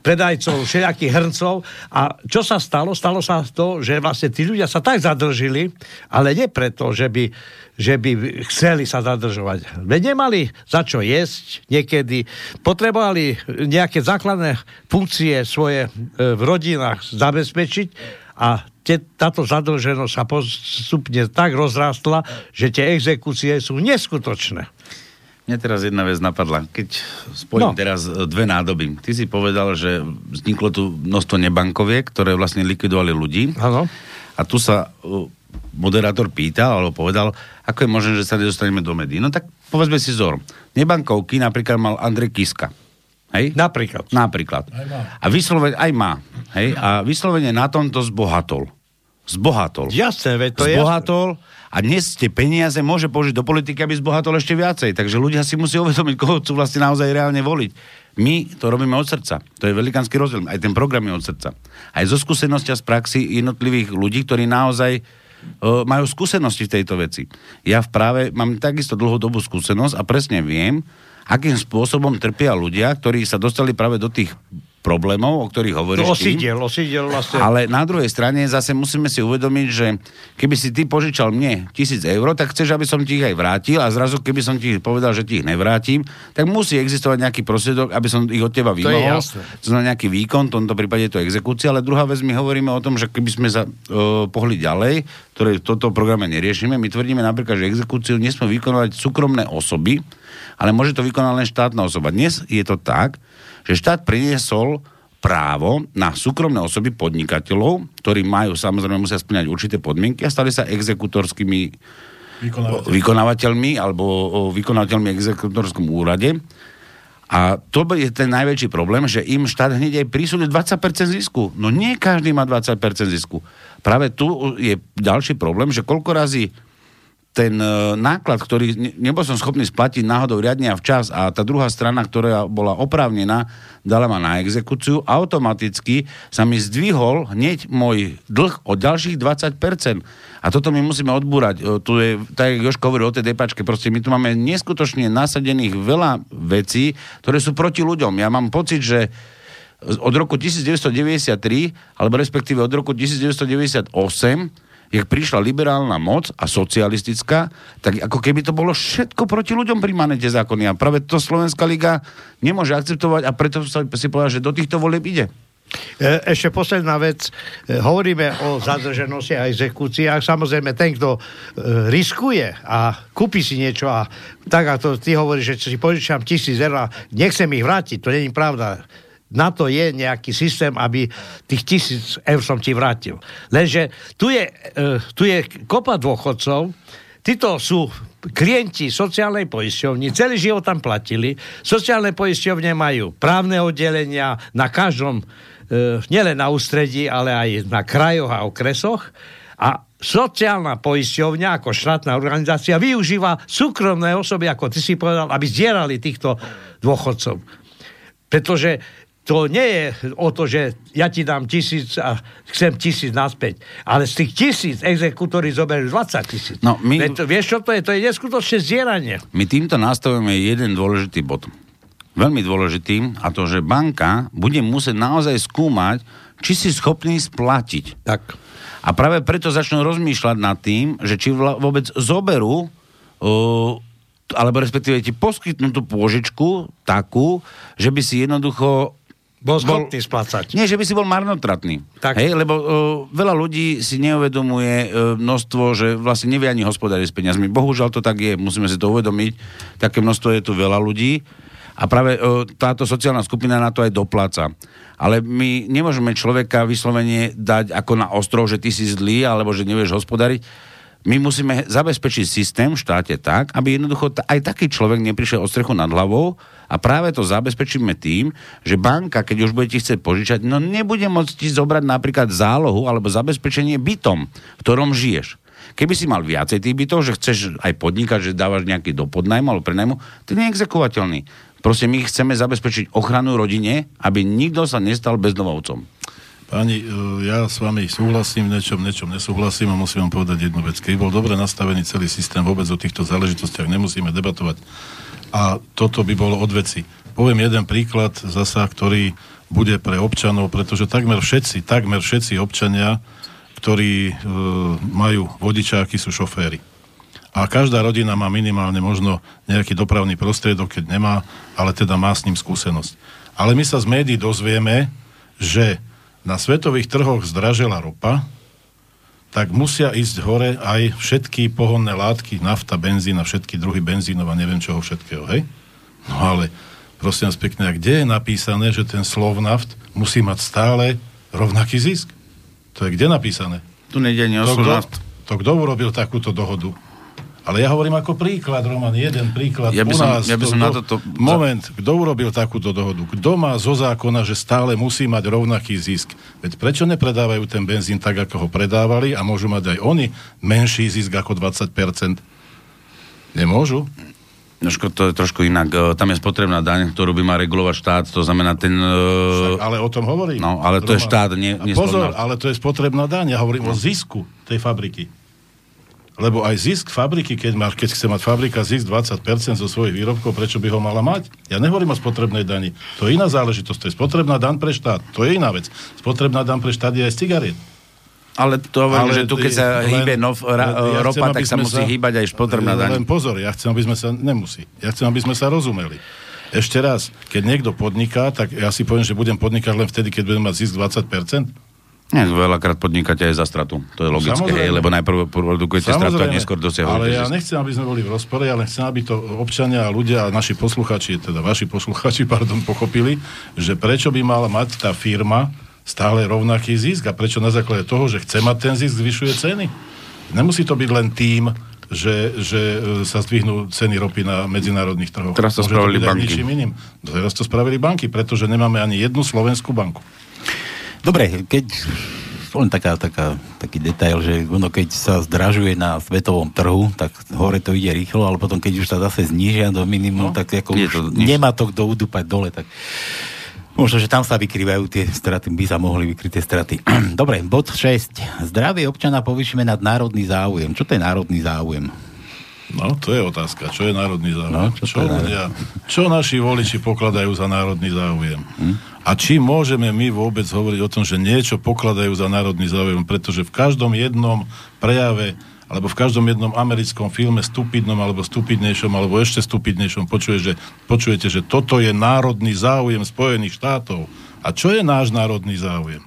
predajcov, všelijakých hrncov. A čo sa stalo? Stalo sa to, že vlastne tí ľudia sa tak zadržili, ale nie preto, že by, že by chceli sa zadržovať. Veď nemali za čo jesť niekedy, potrebovali nejaké základné funkcie svoje e, v rodinách zabezpečiť a te, táto zadlženosť sa postupne tak rozrástla, že tie exekúcie sú neskutočné. Mne teraz jedna vec napadla. Keď spojím no. teraz e, dve nádoby. Ty si povedal, že vzniklo tu množstvo nebankoviek, ktoré vlastne likvidovali ľudí. Ano. A tu sa uh, moderátor pýtal, alebo povedal, ako je možné, že sa nedostaneme do médií. No tak povedzme si zor. Nebankovky napríklad mal Andrej Kiska. Hej? Napríklad. Napríklad. Aj má. A vyslovene, aj má. Hej? A vyslovene na tomto zbohatol. Zbohatol. Jasné, veď to zbohatol a dnes tie peniaze môže použiť do politiky, aby zbohatol ešte viacej. Takže ľudia si musí uvedomiť, koho chcú vlastne naozaj reálne voliť. My to robíme od srdca. To je velikánsky rozdiel. Aj ten program je od srdca. Aj zo skúsenosti a z praxi jednotlivých ľudí, ktorí naozaj majú skúsenosti v tejto veci. Ja v práve mám takisto dlhodobú skúsenosť a presne viem, akým spôsobom trpia ľudia, ktorí sa dostali práve do tých problémov, o ktorých hovoríš to osídel, osídel vlastne. Ale na druhej strane zase musíme si uvedomiť, že keby si ty požičal mne tisíc eur, tak chceš, aby som ti ich aj vrátil a zrazu keby som ti povedal, že ti ich nevrátim, tak musí existovať nejaký prostriedok, aby som ich od teba vymohol. To, to znamená nejaký výkon, v tomto prípade je to exekúcia, ale druhá vec my hovoríme o tom, že keby sme sa uh, pohli ďalej, ktoré v tomto programe neriešime, my tvrdíme napríklad, že exekúciu nesme vykonávať súkromné osoby, ale môže to vykonať len štátna osoba. Dnes je to tak, že štát priniesol právo na súkromné osoby podnikateľov, ktorí majú, samozrejme, musia splňať určité podmienky a stali sa exekutorskými Vykonávateľ. vykonávateľmi alebo vykonávateľmi exekutorskom úrade. A to je ten najväčší problém, že im štát hneď aj prísudí 20% zisku. No nie každý má 20% zisku. Práve tu je ďalší problém, že koľko razy ten e, náklad, ktorý nebol som schopný splatiť náhodou riadne a včas a tá druhá strana, ktorá bola oprávnená, dala ma na exekúciu, automaticky sa mi zdvihol hneď môj dlh o ďalších 20%. A toto my musíme odbúrať. E, tu je, tak jak Joško hovorí o tej depačke, proste my tu máme neskutočne nasadených veľa vecí, ktoré sú proti ľuďom. Ja mám pocit, že od roku 1993, alebo respektíve od roku 1998 jak prišla liberálna moc a socialistická, tak ako keby to bolo všetko proti ľuďom príjmané tie zákony. A práve to Slovenská liga nemôže akceptovať a preto sa si povedal, že do týchto volieb ide. E, ešte posledná vec. E, hovoríme o zadrženosti a exekúciách. Samozrejme, ten, kto e, riskuje a kúpi si niečo a tak ako ty hovoríš, že si požičam tisíc eur a nechcem ich vrátiť, to je pravda na to je nejaký systém, aby tých tisíc eur som ti vrátil. Lenže tu je, uh, tu je kopa dôchodcov, títo sú klienti sociálnej poisťovni, celý život tam platili. Sociálne poisťovne majú právne oddelenia na každom, uh, nielen na ústredí, ale aj na krajoch a okresoch. A sociálna poisťovňa ako štátna organizácia využíva súkromné osoby, ako ty si povedal, aby zdierali týchto dôchodcov. Pretože to nie je o to, že ja ti dám tisíc a chcem tisíc naspäť. Ale z tých tisíc exekútory zoberú 20 tisíc. No, my- Veď to, vieš, čo to je? To je neskutočné zdieranie. My týmto nastavujeme jeden dôležitý bod. Veľmi dôležitý, a to, že banka bude musieť naozaj skúmať, či si schopný splatiť. Tak. A práve preto začnú rozmýšľať nad tým, že či vôbec zoberú, uh, alebo respektíve ti poskytnú tú pôžičku takú, že by si jednoducho Bol schopný splácať. nie, že by si bol marnotratný. Tak. Hej, lebo uh, veľa ľudí si neuvedomuje uh, množstvo, že vlastne nevie ani hospodáriť s peniazmi. Bohužiaľ to tak je, musíme si to uvedomiť. Také množstvo je tu veľa ľudí a práve uh, táto sociálna skupina na to aj dopláca. Ale my nemôžeme človeka vyslovene dať ako na ostrov, že ty si zlý alebo že nevieš hospodariť. My musíme zabezpečiť systém v štáte tak, aby jednoducho aj taký človek neprišiel o strechu nad hlavou a práve to zabezpečíme tým, že banka, keď už bude ti chcieť požičať, no nebude môcť ti zobrať napríklad zálohu alebo zabezpečenie bytom, v ktorom žiješ. Keby si mal viacej tých bytov, že chceš aj podnikať, že dávaš nejaký do podnajmu alebo prenajmu, to je exekuovateľný. Proste my chceme zabezpečiť ochranu rodine, aby nikto sa nestal bezdomovcom. Páni, e, ja s vami súhlasím, v niečom nesúhlasím a musím vám povedať jednu vec. Keď bol dobre nastavený celý systém, vôbec o týchto záležitostiach nemusíme debatovať. A toto by bolo od veci. Poviem jeden príklad zasa, ktorý bude pre občanov, pretože takmer všetci, takmer všetci občania, ktorí e, majú vodičáky, sú šoféry. A každá rodina má minimálne možno nejaký dopravný prostriedok, keď nemá, ale teda má s ním skúsenosť. Ale my sa z médií dozvieme, že na svetových trhoch zdražela ropa, tak musia ísť hore aj všetky pohonné látky, nafta, benzín a všetky druhy benzínov a neviem čoho všetkého, hej? No ale, prosím vás pekne, a kde je napísané, že ten Slovnaft musí mať stále rovnaký zisk? To je kde napísané? Tu nejde ani o To kto, Slovnaft. to kto urobil takúto dohodu? Ale ja hovorím ako príklad, Roman, jeden príklad Ja by u som- nás. ja by To som kto- na toto- Moment, kto urobil takúto dohodu? Kto má zo zákona, že stále musí mať rovnaký zisk? Veď prečo nepredávajú ten benzín tak, ako ho predávali a môžu mať aj oni menší zisk ako 20%? Nemôžu? Nožko, to je trošku inak. E, Tam je spotrebná daň, ktorú by mal regulovať štát, to znamená ten... e, Však, ale o tom hovorím. No, ale to je Roman. štát, nie- nie Pozor, Slovnaft. ale to je spotrebná daň. Ja hovorím o zisku tej fabriky. Lebo aj zisk fabriky, keď, má, keď chce mať fabrika zisk 20% zo svojich výrobkov, prečo by ho mala mať? Ja nehovorím o spotrebnej dani. To je iná záležitosť. To je spotrebná daň pre štát. To je iná vec. Spotrebná daň pre štát je aj z cigariet. Ale to hovorím, že tu keď sa len- hýbe nov, ra, ja ropa, chcem, tak sa musí hýbať aj spotrebná daň. Len pozor, ja chcem, aby sme sa... Nemusí. Ja chcem, aby sme sa rozumeli. Ešte raz, keď niekto podniká, tak ja si poviem, že budem podnikať len vtedy, keď budem mať zisk 20%. Nie, veľakrát podnikate aj za stratu. To je logické, hej, lebo najprv produkujete stratu a neskôr dosiahujete ale ja zisk. nechcem, aby sme boli v rozpore, ja len chcem, aby to občania a ľudia a naši posluchači, teda vaši posluchači, *laughs* pardon, pochopili, že prečo by mala mať tá firma stále rovnaký zisk a prečo na základe toho, že chce mať ten zisk, zvyšuje ceny. Nemusí to byť len tým, že, že e, sa zdvihnú ceny ropy na medzinárodných trhoch. Teraz to Môže spravili byť aj banky. ničím iným. Teraz to spravili banky, pretože nemáme ani jednu slovenskú banku. Dobre, keď len taká, taká, taký detail, že ono keď sa zdražuje na svetovom trhu, tak hore to ide rýchlo, ale potom keď už sa zase znížia do minimum, no, tak ako už to nemá to kto udúpať dole, tak možno, že tam sa vykrývajú tie straty, by sa mohli vykryť tie straty. *clears throat* Dobre, bod 6. Zdravie občana povýšime nad národný záujem. Čo to je národný záujem? No, to je otázka. Čo je národný záujem? No, čo čo, národný- ľudia, čo naši voliči pokladajú za národný záujem? Hm? A či môžeme my vôbec hovoriť o tom, že niečo pokladajú za národný záujem? Pretože v každom jednom prejave alebo v každom jednom americkom filme stupidnom alebo stupidnejšom alebo ešte stupidnejšom počuje, že, počujete, že toto je národný záujem Spojených štátov. A čo je náš národný záujem?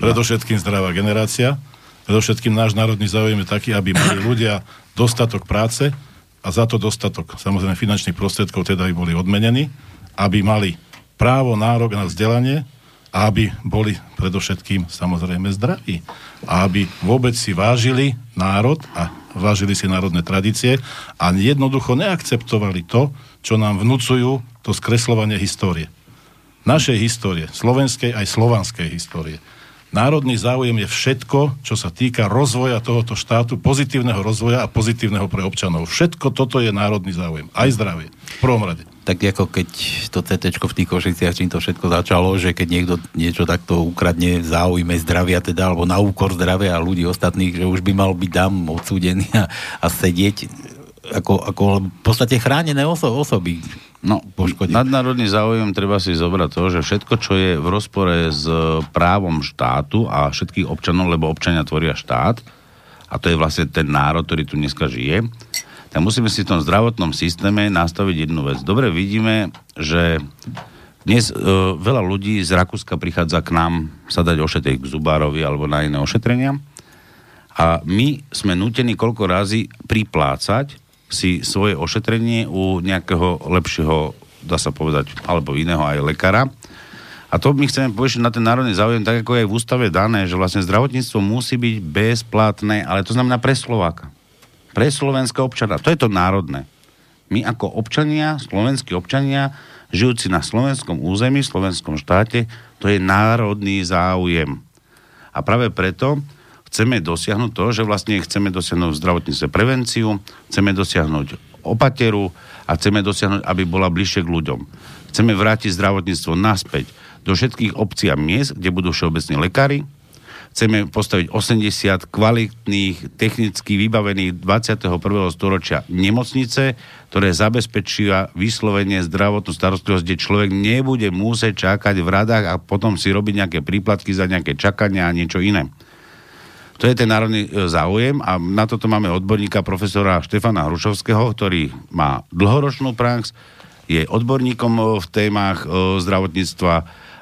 Predovšetkým zdravá generácia. Predovšetkým náš národný záujem je taký, aby mali ľudia dostatok práce a za to dostatok, samozrejme, finančných prostriedkov, teda aby boli odmenení, aby mali právo, nárok na vzdelanie a aby boli predovšetkým samozrejme zdraví. A aby vôbec si vážili národ a vážili si národné tradície a jednoducho neakceptovali to, čo nám vnúcujú to skreslovanie histórie našej histórie, slovenskej aj slovanskej histórie. Národný záujem je všetko, čo sa týka rozvoja tohoto štátu, pozitívneho rozvoja a pozitívneho pre občanov. Všetko toto je národný záujem. Aj zdravie. V prvom rade. Tak ako keď to CT v tých Košiciach, čím to všetko začalo, že keď niekto niečo takto ukradne v záujme zdravia teda, alebo na úkor zdravia a ľudí ostatných, že už by mal byť tam odsúdený a, a sedieť ako, ako v podstate chránené oso- osoby No, nadnárodný záujem treba si zobrať to, že všetko, čo je v rozpore s právom štátu a všetkých občanov, lebo občania tvoria štát, a to je vlastne ten národ, ktorý tu dneska žije, tak musíme si v tom zdravotnom systéme nastaviť jednu vec. Dobre vidíme, že dnes e, veľa ľudí z Rakúska prichádza k nám sa dať ošetriť k zubárovi alebo na iné ošetrenia. A my sme nutení koľko razy priplácať si svoje ošetrenie u nejakého lepšieho, dá sa povedať, alebo iného aj lekára. A to my chceme povedať na ten národný záujem, tak ako je v ústave dané, že vlastne zdravotníctvo musí byť bezplatné, ale to znamená pre Slováka. Pre slovenského občana. To je to národné. My ako občania, slovenskí občania, žijúci na slovenskom území, slovenskom štáte, to je národný záujem. A práve preto chceme dosiahnuť to, že vlastne chceme dosiahnuť v zdravotníctve prevenciu, chceme dosiahnuť opateru a chceme dosiahnuť, aby bola bližšie k ľuďom. Chceme vrátiť zdravotníctvo naspäť do všetkých obcí a miest, kde budú všeobecní lekári. Chceme postaviť 80 kvalitných, technicky vybavených 21. storočia nemocnice, ktoré zabezpečia vyslovenie zdravotnú starostlivosť, kde človek nebude musieť čakať v radách a potom si robiť nejaké príplatky za nejaké čakania a niečo iné. To je ten národný e, záujem a na toto máme odborníka profesora Štefana Hrušovského, ktorý má dlhoročnú prax, je odborníkom e, v témach e, zdravotníctva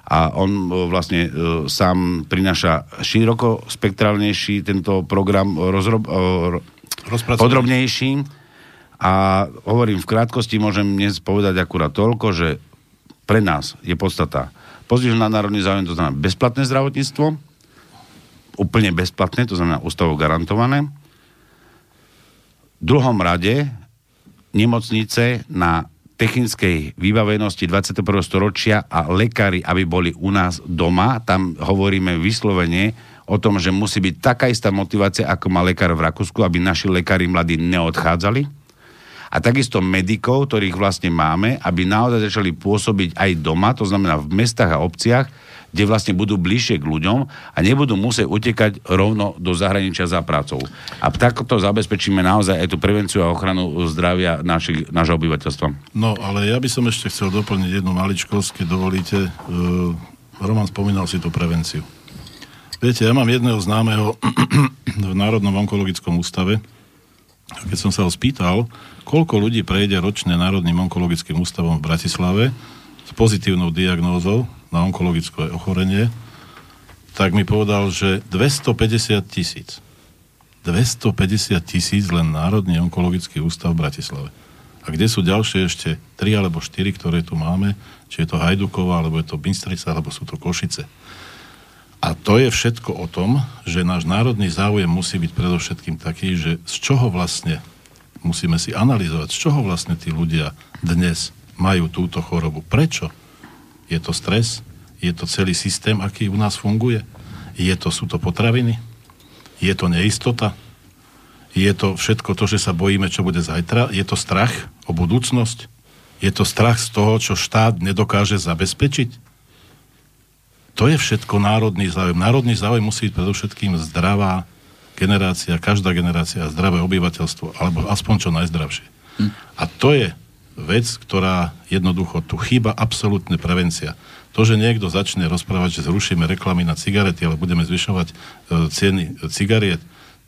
a on vlastne sám prináša široko spektrálnejší tento program rozrob, podrobnejší. A hovorím v krátkosti, môžem dnes povedať akurát toľko, že pre nás je podstata. Pozrieš na národný záujem, to znamená bezplatné zdravotníctvo, úplne bezplatné, to znamená ústavo garantované. V druhom rade nemocnice na technickej vybavenosti 21. storočia a lekári, aby boli u nás doma. Tam hovoríme vyslovene o tom, že musí byť taká istá motivácia, ako má lekár v Rakúsku, aby naši lekári mladí neodchádzali. A takisto medikov, ktorých vlastne máme, aby naozaj začali pôsobiť aj doma, to znamená v mestách a obciach, kde vlastne budú bližšie k ľuďom a nebudú musieť utekať rovno do zahraničia za prácou. A takto zabezpečíme naozaj aj tú prevenciu a ochranu zdravia našich, nášho obyvateľstva. No, ale ja by som ešte chcel doplniť jednu maličkosť, keď dovolíte. Uh, Roman spomínal si tú prevenciu. Viete, ja mám jedného známeho *clears throat* v Národnom onkologickom ústave. Keď som sa ho spýtal, koľko ľudí prejde ročne Národným onkologickým ústavom v Bratislave s pozitívnou diagnózou, na onkologické ochorenie, tak mi povedal, že 250 tisíc. 250 tisíc len Národný onkologický ústav v Bratislave. A kde sú ďalšie ešte 3 alebo 4, ktoré tu máme, či je to Hajduková, alebo je to Bystrica, alebo sú to Košice. A to je všetko o tom, že náš národný záujem musí byť predovšetkým taký, že z čoho vlastne musíme si analyzovať, z čoho vlastne tí ľudia dnes majú túto chorobu. Prečo? Je to stres? Je to celý systém, aký u nás funguje? Je to, sú to potraviny? Je to neistota? Je to všetko to, že sa bojíme, čo bude zajtra? Je to strach o budúcnosť? Je to strach z toho, čo štát nedokáže zabezpečiť? To je všetko národný záujem. Národný záujem musí byť predovšetkým zdravá generácia, každá generácia, zdravé obyvateľstvo, alebo aspoň čo najzdravšie. Hm. A to je vec, ktorá jednoducho tu chýba absolútne prevencia. To, že niekto začne rozprávať, že zrušíme reklamy na cigarety, ale budeme zvyšovať e, ceny cigariet,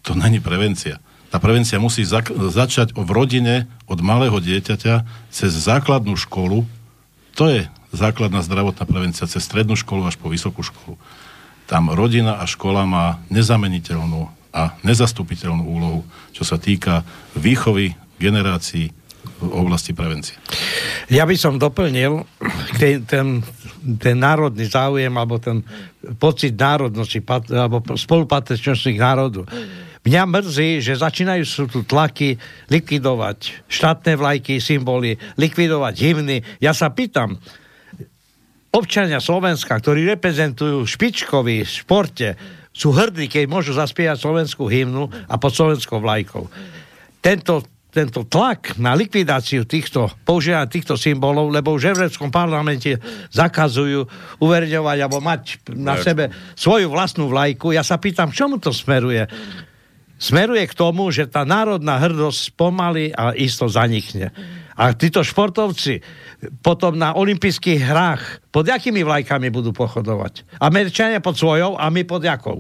to není prevencia. Tá prevencia musí zak- začať v rodine od malého dieťaťa cez základnú školu. To je základná zdravotná prevencia cez strednú školu až po vysokú školu. Tam rodina a škola má nezameniteľnú a nezastupiteľnú úlohu, čo sa týka výchovy generácií v oblasti prevencie. Ja by som doplnil ten, ten, ten národný záujem alebo ten pocit národnosti alebo spolupatričnosti národu. Mňa mrzí, že začínajú sú tu tlaky likvidovať štátne vlajky, symboly, likvidovať hymny. Ja sa pýtam, občania Slovenska, ktorí reprezentujú špičkový v športe, sú hrdí, keď môžu zaspievať slovenskú hymnu a pod slovenskou vlajkou. Tento, tento tlak na likvidáciu týchto, používania týchto symbolov, lebo už v Európskom parlamente zakazujú uverejňovať alebo mať na sebe svoju vlastnú vlajku. Ja sa pýtam, čomu to smeruje? Smeruje k tomu, že tá národná hrdosť pomaly a isto zanikne. A títo športovci potom na olympijských hrách pod jakými vlajkami budú pochodovať? Američania pod svojou a my pod jakou?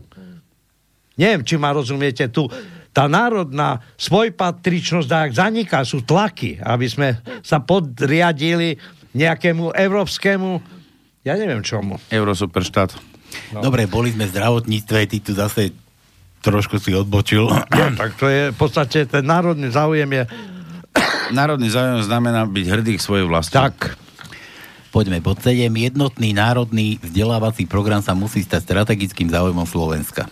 Neviem, či ma rozumiete tu. Tá národná svojpatričnosť tak zaniká, sú tlaky, aby sme sa podriadili nejakému európskemu, ja neviem čomu. Eurosuperštát. No. Dobre, boli sme v zdravotníctve, ty tu zase trošku si odbočil. No, tak to je v podstate ten národný záujem je Národný záujem znamená byť hrdý k svojej vlasti. tak. Poďme pod 7. Jednotný národný vzdelávací program sa musí stať strategickým záujmom Slovenska.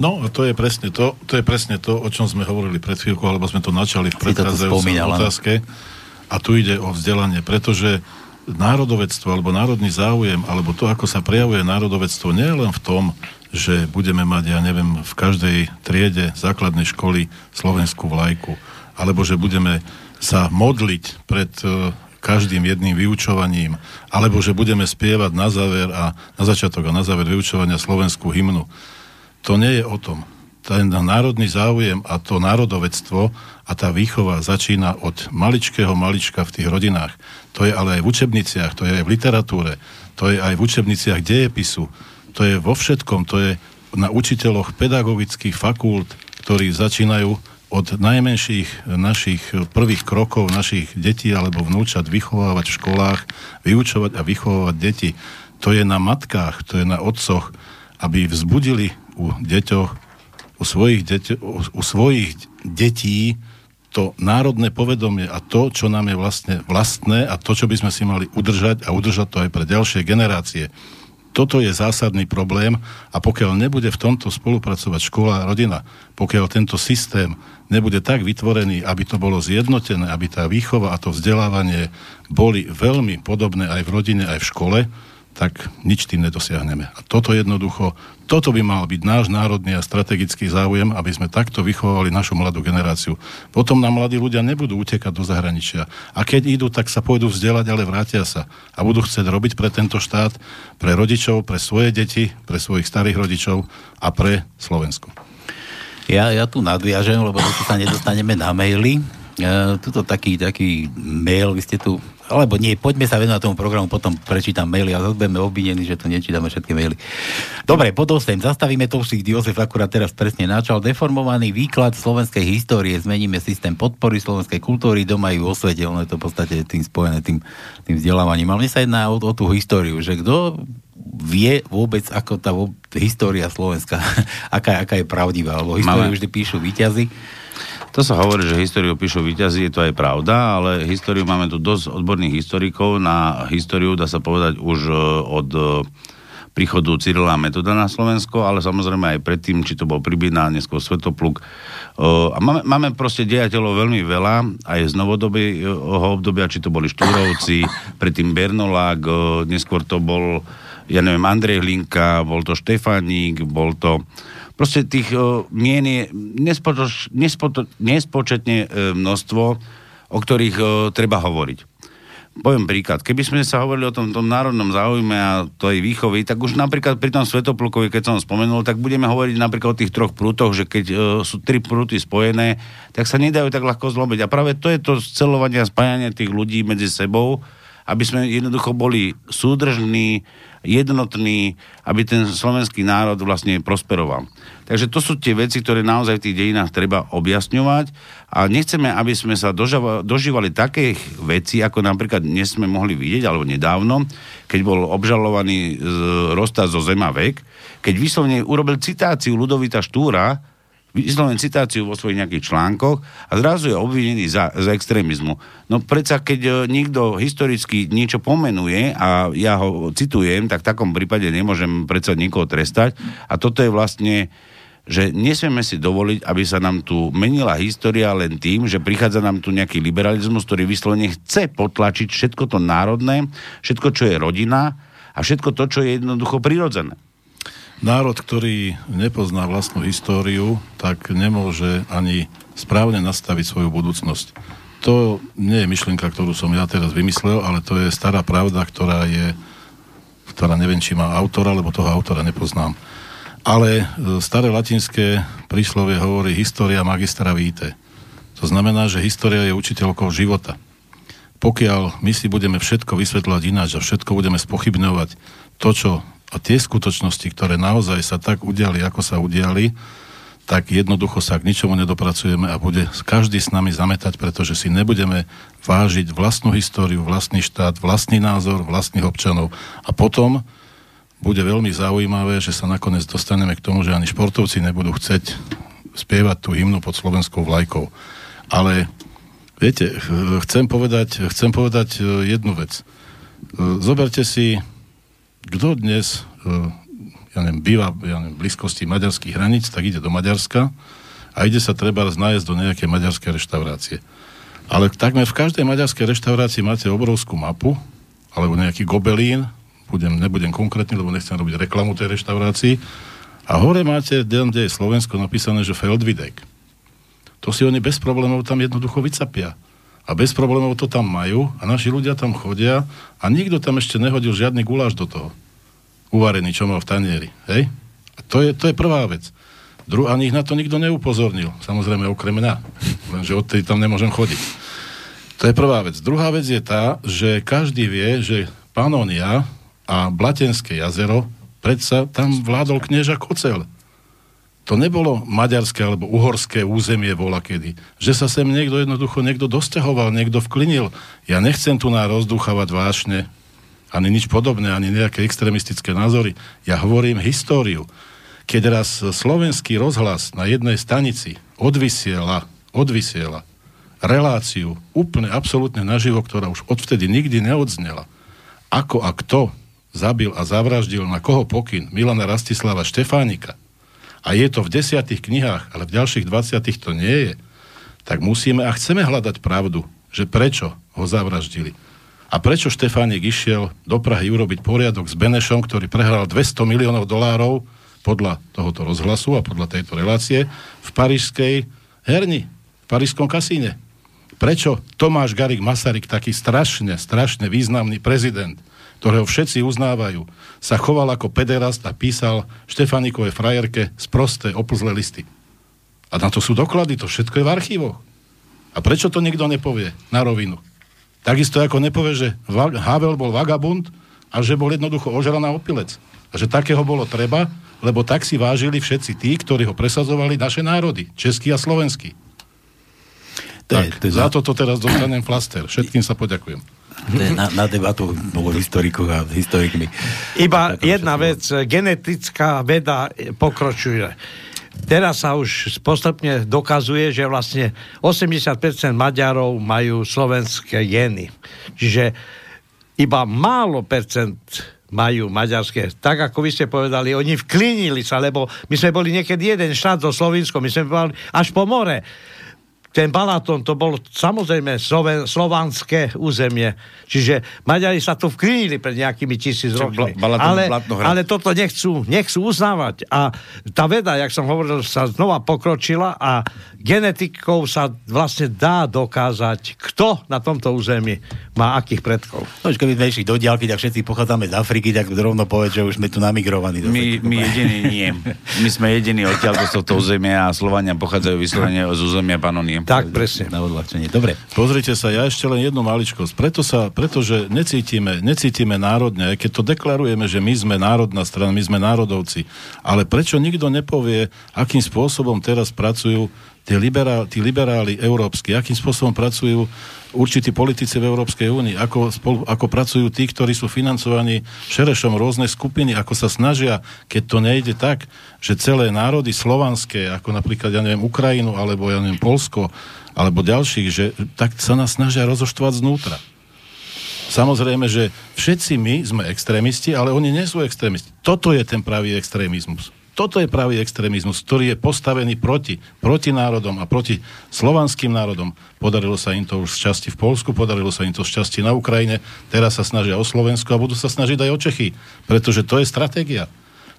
No, a to je presne to, to je presne to, o čom sme hovorili pred chvíľkou, alebo sme to načali v predchádzajúcej otázke. A tu ide o vzdelanie, pretože národovectvo alebo národný záujem, alebo to, ako sa prejavuje národovectvo, nie je len v tom, že budeme mať, ja neviem, v každej triede základnej školy slovenskú vlajku, alebo že budeme sa modliť pred e, každým jedným vyučovaním, alebo že budeme spievať na záver a na začiatok a na záver vyučovania slovenskú hymnu. To nie je o tom. Ten národný záujem a to národovectvo a tá výchova začína od maličkého malička v tých rodinách. To je ale aj v učebniciach, to je aj v literatúre, to je aj v učebniciach dejepisu, to je vo všetkom, to je na učiteľoch pedagogických fakult, ktorí začínajú od najmenších našich prvých krokov našich detí alebo vnúčat vychovávať v školách, vyučovať a vychovávať deti. To je na matkách, to je na otcoch, aby vzbudili u deťoch, u svojich, deťo, u, svojich detí to národné povedomie a to, čo nám je vlastne vlastné a to, čo by sme si mali udržať a udržať to aj pre ďalšie generácie. Toto je zásadný problém a pokiaľ nebude v tomto spolupracovať škola a rodina, pokiaľ tento systém nebude tak vytvorený, aby to bolo zjednotené, aby tá výchova a to vzdelávanie boli veľmi podobné aj v rodine, aj v škole, tak nič tým nedosiahneme. A toto jednoducho, toto by mal byť náš národný a strategický záujem, aby sme takto vychovali našu mladú generáciu. Potom nám mladí ľudia nebudú utekať do zahraničia. A keď idú, tak sa pôjdu vzdelať, ale vrátia sa. A budú chcieť robiť pre tento štát, pre rodičov, pre svoje deti, pre svojich starých rodičov a pre Slovensko. Ja, ja tu nadviažem, lebo tu sa nedostaneme na maily. E, tuto taký, taký mail, vy ste tu alebo nie, poďme sa venovať tomu programu, potom prečítam maily a zase budeme obvinení, že tu nečítame všetky maily. Dobre, pod 8. Zastavíme to už Jozef akurát teraz presne načal. Deformovaný výklad slovenskej histórie, zmeníme systém podpory slovenskej kultúry, doma ju osvete, ono je to v podstate tým spojené, tým, tým vzdelávaním. Ale mne sa jedná o, o tú históriu, že kto vie vôbec, ako tá vo- história Slovenska, *laughs* aká, aká je pravdivá, lebo históriu Máme. vždy píšu výťazy. To sa hovorí, že históriu píšu víťazí, je to aj pravda, ale históriu máme tu dosť odborných historikov. Na históriu dá sa povedať už e, od e, príchodu Cyrila Metoda na Slovensko, ale samozrejme aj predtým, či to bol Pribina, neskôr Svetopluk. E, A máme, máme proste dejateľov veľmi veľa, aj z novodobého obdobia, či to boli Štúrovci, predtým Bernolák, neskôr to bol, ja neviem, Andrej Hlinka, bol to Štefánik, bol to proste tých uh, mien je nespotoč, nespoto, nespočetne uh, množstvo, o ktorých uh, treba hovoriť. Poviem príklad. Keby sme sa hovorili o tom, tom národnom záujme a tej výchovy, tak už napríklad pri tom Svetoplukovi, keď som spomenul, tak budeme hovoriť napríklad o tých troch prútoch, že keď uh, sú tri prúty spojené, tak sa nedajú tak ľahko zlomiť. A práve to je to scelovanie a spájanie tých ľudí medzi sebou, aby sme jednoducho boli súdržní, jednotní, aby ten slovenský národ vlastne prosperoval. Takže to sú tie veci, ktoré naozaj v tých dejinách treba objasňovať a nechceme, aby sme sa dožívali také veci, ako napríklad dnes sme mohli vidieť, alebo nedávno, keď bol obžalovaný z Rosta zo Zema vek, keď vyslovne urobil citáciu Ludovita Štúra, vysloven citáciu vo svojich nejakých článkoch a zrazu je obvinený za, za extrémizmu. No predsa, keď e, niekto historicky niečo pomenuje a ja ho citujem, tak v takom prípade nemôžem predsa nikoho trestať a toto je vlastne že nesmieme si dovoliť, aby sa nám tu menila história len tým, že prichádza nám tu nejaký liberalizmus, ktorý vyslovene chce potlačiť všetko to národné, všetko, čo je rodina a všetko to, čo je jednoducho prirodzené. Národ, ktorý nepozná vlastnú históriu, tak nemôže ani správne nastaviť svoju budúcnosť. To nie je myšlienka, ktorú som ja teraz vymyslel, ale to je stará pravda, ktorá je, ktorá neviem, či má autora, lebo toho autora nepoznám. Ale e, staré latinské príslovie hovorí história magistra víte. To znamená, že história je učiteľkou života. Pokiaľ my si budeme všetko vysvetľovať ináč a všetko budeme spochybňovať to, čo a tie skutočnosti, ktoré naozaj sa tak udiali, ako sa udiali, tak jednoducho sa k ničomu nedopracujeme a bude každý s nami zametať, pretože si nebudeme vážiť vlastnú históriu, vlastný štát, vlastný názor, vlastných občanov. A potom bude veľmi zaujímavé, že sa nakoniec dostaneme k tomu, že ani športovci nebudú chceť spievať tú hymnu pod slovenskou vlajkou. Ale viete, chcem povedať, chcem povedať e, jednu vec. E, zoberte si, kto dnes e, ja neviem, býva ja neviem, v blízkosti maďarských hraníc, tak ide do Maďarska a ide sa treba nájsť do nejakej maďarskej reštaurácie. Ale takmer v každej maďarskej reštaurácii máte obrovskú mapu, alebo nejaký gobelín, budem, nebudem konkrétny, lebo nechcem robiť reklamu tej reštaurácii. A hore máte, kde je Slovensko napísané, že Feldvidek. To si oni bez problémov tam jednoducho vycapia. A bez problémov to tam majú a naši ľudia tam chodia a nikto tam ešte nehodil žiadny guláš do toho. Uvarený, čo mal v tanieri. Hej? A to je, to je prvá vec. Dru- ani ich na to nikto neupozornil. Samozrejme okrem mňa. Lenže odtedy tam nemôžem chodiť. To je prvá vec. Druhá vec je tá, že každý vie, že Panonia a Blatenské jazero, predsa tam vládol knieža Kocel. To nebolo maďarské alebo uhorské územie vola kedy. Že sa sem niekto jednoducho niekto dosťahoval, niekto vklinil. Ja nechcem tu na rozduchávať vášne, ani nič podobné, ani nejaké extremistické názory. Ja hovorím históriu. Keď raz slovenský rozhlas na jednej stanici odvysiela, odvysiela reláciu úplne absolútne naživo, ktorá už odvtedy nikdy neodznela, ako a kto zabil a zavraždil na koho pokyn Milana Rastislava Štefánika a je to v desiatých knihách, ale v ďalších 20 to nie je, tak musíme a chceme hľadať pravdu, že prečo ho zavraždili. A prečo Štefánik išiel do Prahy urobiť poriadok s Benešom, ktorý prehral 200 miliónov dolárov podľa tohoto rozhlasu a podľa tejto relácie v parížskej herni, v parížskom kasíne. Prečo Tomáš Garik Masaryk, taký strašne, strašne významný prezident, ktorého všetci uznávajú, sa choval ako pederast a písal Štefanikovej frajerke z prosté oplzlé listy. A na to sú doklady, to všetko je v archívoch. A prečo to nikto nepovie na rovinu? Takisto ako nepovie, že Havel bol vagabund a že bol jednoducho ožraná opilec. A že takého bolo treba, lebo tak si vážili všetci tí, ktorí ho presazovali naše národy, český a slovenský. Tak, to je za toto teraz dostanem flaster. Všetkým sa poďakujem. Na, na debatu bolo historikov a historikmi. Iba jedna vec, genetická veda pokročuje. Teraz sa už postupne dokazuje, že vlastne 80% Maďarov majú slovenské geny. Čiže iba málo percent majú maďarské. Tak ako vy ste povedali, oni vklinili sa, lebo my sme boli niekedy jeden štát do Slovinsko, my sme boli až po more ten Balaton to bolo samozrejme sloven, slovanské územie. Čiže Maďari sa tu vkrýnili pred nejakými tisíc rokmi. ale, ale toto nechcú, nechcú uznávať. A tá veda, jak som hovoril, sa znova pokročila a genetikou sa vlastne dá dokázať, kto na tomto území má akých predkov. No, keby sme išli do diálky, tak všetci pochádzame z Afriky, tak rovno povedz, že už sme tu namigrovaní. My, my jediní nie. My sme jediní odtiaľ z tohto územia a Slovania pochádzajú vyslovene z územia Panonie. Tak, presne. Na odľahčenie. Dobre. Pozrite sa, ja ešte len jednu maličkosť. Preto sa, pretože necítime, necítime národne, keď to deklarujeme, že my sme národná strana, my sme národovci, ale prečo nikto nepovie, akým spôsobom teraz pracujú tí, liberál, tí liberáli európsky, akým spôsobom pracujú určití politici v Európskej únii, ako, spolu, ako pracujú tí, ktorí sú financovaní Šerešom, rôzne skupiny, ako sa snažia, keď to nejde tak, že celé národy slovanské, ako napríklad, ja neviem, Ukrajinu, alebo ja neviem, Polsko, alebo ďalších, že tak sa nás snažia rozoštvať znútra. Samozrejme, že všetci my sme extrémisti, ale oni nie sú extrémisti. Toto je ten pravý extrémizmus. Toto je pravý extrémizmus, ktorý je postavený proti, proti národom a proti slovanským národom. Podarilo sa im to už z časti v Polsku, podarilo sa im to z časti na Ukrajine, teraz sa snažia o Slovensku a budú sa snažiť aj o Čechy, pretože to je stratégia.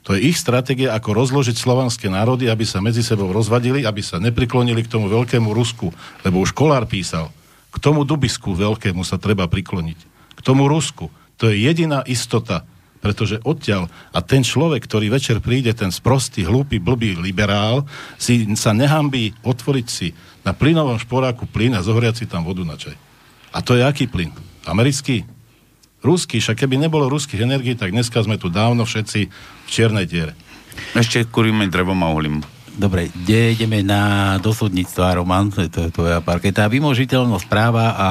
To je ich stratégia, ako rozložiť slovanské národy, aby sa medzi sebou rozvadili, aby sa nepriklonili k tomu veľkému Rusku. Lebo už Kolár písal, k tomu Dubisku veľkému sa treba prikloniť. K tomu Rusku. To je jediná istota pretože odtiaľ a ten človek, ktorý večer príde, ten sprostý, hlúpy, blbý liberál, si sa nehambí otvoriť si na plynovom šporáku plyn a zohriať si tam vodu na čaj. A to je aký plyn? Americký? Ruský, však keby nebolo ruských energií, tak dneska sme tu dávno všetci v čiernej diere. Ešte kuríme drevom a uhlím. Dobre, kde ideme na dosudníctva, Roman, to je tvoja parketa. Vymožiteľnosť práva a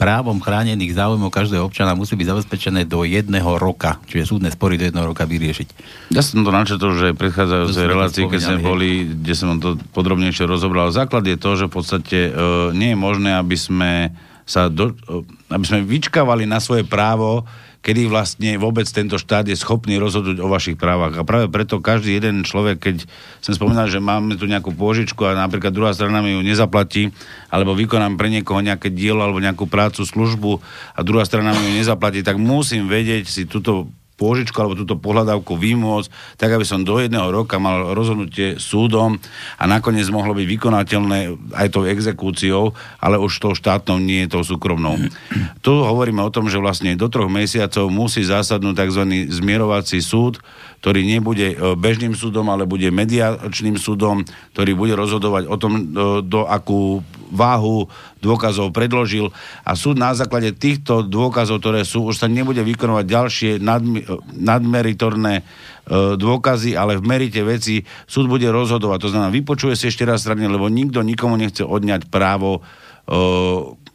právom chránených záujmov každého občana musí byť zabezpečené do jedného roka, čiže súdne spory do jedného roka vyriešiť. Ja som to načetol, že predchádzajúcej relácii, keď sme boli, kde som to podrobnejšie rozobral. Základ je to, že v podstate e, nie je možné, aby sme sa do, e, aby sme vyčkávali na svoje právo, kedy vlastne vôbec tento štát je schopný rozhodnúť o vašich právach. A práve preto každý jeden človek, keď som spomínal, že máme tu nejakú pôžičku a napríklad druhá strana mi ju nezaplatí, alebo vykonám pre niekoho nejaké dielo alebo nejakú prácu, službu a druhá strana mi ju nezaplatí, tak musím vedieť si túto pôžičku alebo túto pohľadávku vymôcť, tak aby som do jedného roka mal rozhodnutie súdom a nakoniec mohlo byť vykonateľné aj tou exekúciou, ale už tou štátnou, nie tou súkromnou. *clears throat* Tu hovoríme o tom, že vlastne do troch mesiacov musí zásadnúť tzv. zmierovací súd, ktorý nebude e, bežným súdom, ale bude mediačným súdom, ktorý bude rozhodovať o tom, do, do akú váhu dôkazov predložil a súd na základe týchto dôkazov, ktoré sú, už sa nebude vykonovať ďalšie nadmi, nadmeritorné e, dôkazy, ale v merite veci súd bude rozhodovať. To znamená, vypočuje si ešte raz strane, lebo nikto nikomu nechce odňať právo e,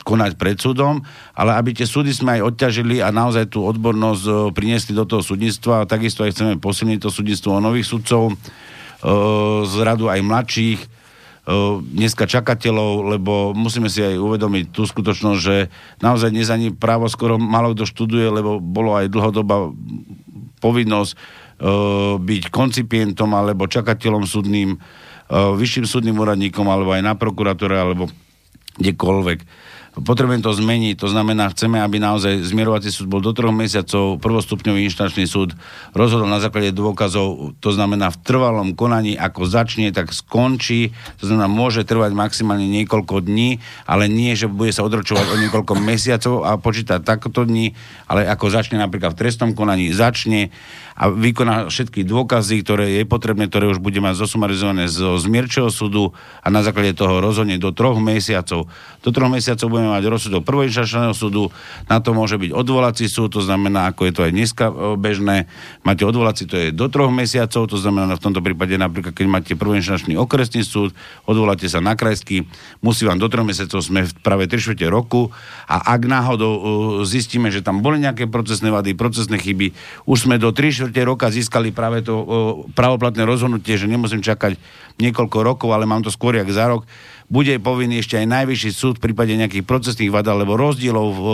konať pred súdom, ale aby tie súdy sme aj odťažili a naozaj tú odbornosť priniesli do toho súdnictva a takisto aj chceme posilniť to súdnictvo o nových sudcov, e, z radu aj mladších, dneska čakateľov, lebo musíme si aj uvedomiť tú skutočnosť, že naozaj dnes ani právo skoro malo kto študuje, lebo bolo aj dlhodobá povinnosť byť koncipientom alebo čakateľom súdnym, vyšším súdnym úradníkom alebo aj na prokuratúre alebo kdekoľvek potrebujem to zmeniť, to znamená, chceme, aby naozaj zmierovací súd bol do troch mesiacov, prvostupňový inštančný súd rozhodol na základe dôkazov, to znamená v trvalom konaní, ako začne, tak skončí, to znamená, môže trvať maximálne niekoľko dní, ale nie, že bude sa odročovať o niekoľko mesiacov a počítať takoto dní, ale ako začne napríklad v trestnom konaní, začne a vykoná všetky dôkazy, ktoré je potrebné, ktoré už bude mať zosumarizované zo zmierčeho súdu a na základe toho rozhodne do troch mesiacov. Do troch mesiacov budeme mať rozsudok prvoinštačného súdu, na to môže byť odvolací súd, to znamená, ako je to aj dneska e, bežné, máte odvolací, to je do troch mesiacov, to znamená v tomto prípade napríklad, keď máte prvoinštačný okresný súd, odvoláte sa na krajský, musí vám do troch mesiacov, sme v práve 3 roku a ak náhodou uh, zistíme, že tam boli nejaké procesné vady, procesné chyby, už sme do 3 štvrte roka získali práve to o, pravoplatné rozhodnutie, že nemusím čakať niekoľko rokov, ale mám to skôr jak za rok, bude povinný ešte aj najvyšší súd v prípade nejakých procesných vad alebo rozdielov v o,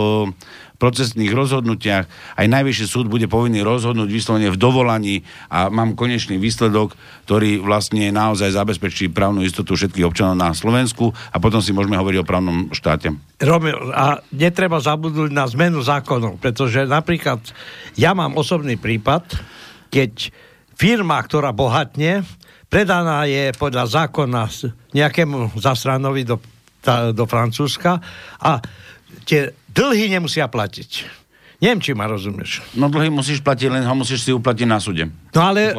procesných rozhodnutiach. Aj najvyšší súd bude povinný rozhodnúť vyslovene v dovolaní a mám konečný výsledok, ktorý vlastne naozaj zabezpečí právnu istotu všetkých občanov na Slovensku a potom si môžeme hovoriť o právnom štáte. Romeo, a netreba zabudnúť na zmenu zákonov, pretože napríklad ja mám osobný prípad, keď firma, ktorá bohatne, predaná je podľa zákona nejakému zastranovi do, tá, do Francúzska a tie dlhy nemusia platiť. Neviem, či ma rozumieš. No dlhy musíš platiť, len ho musíš si uplatiť na súde. No ale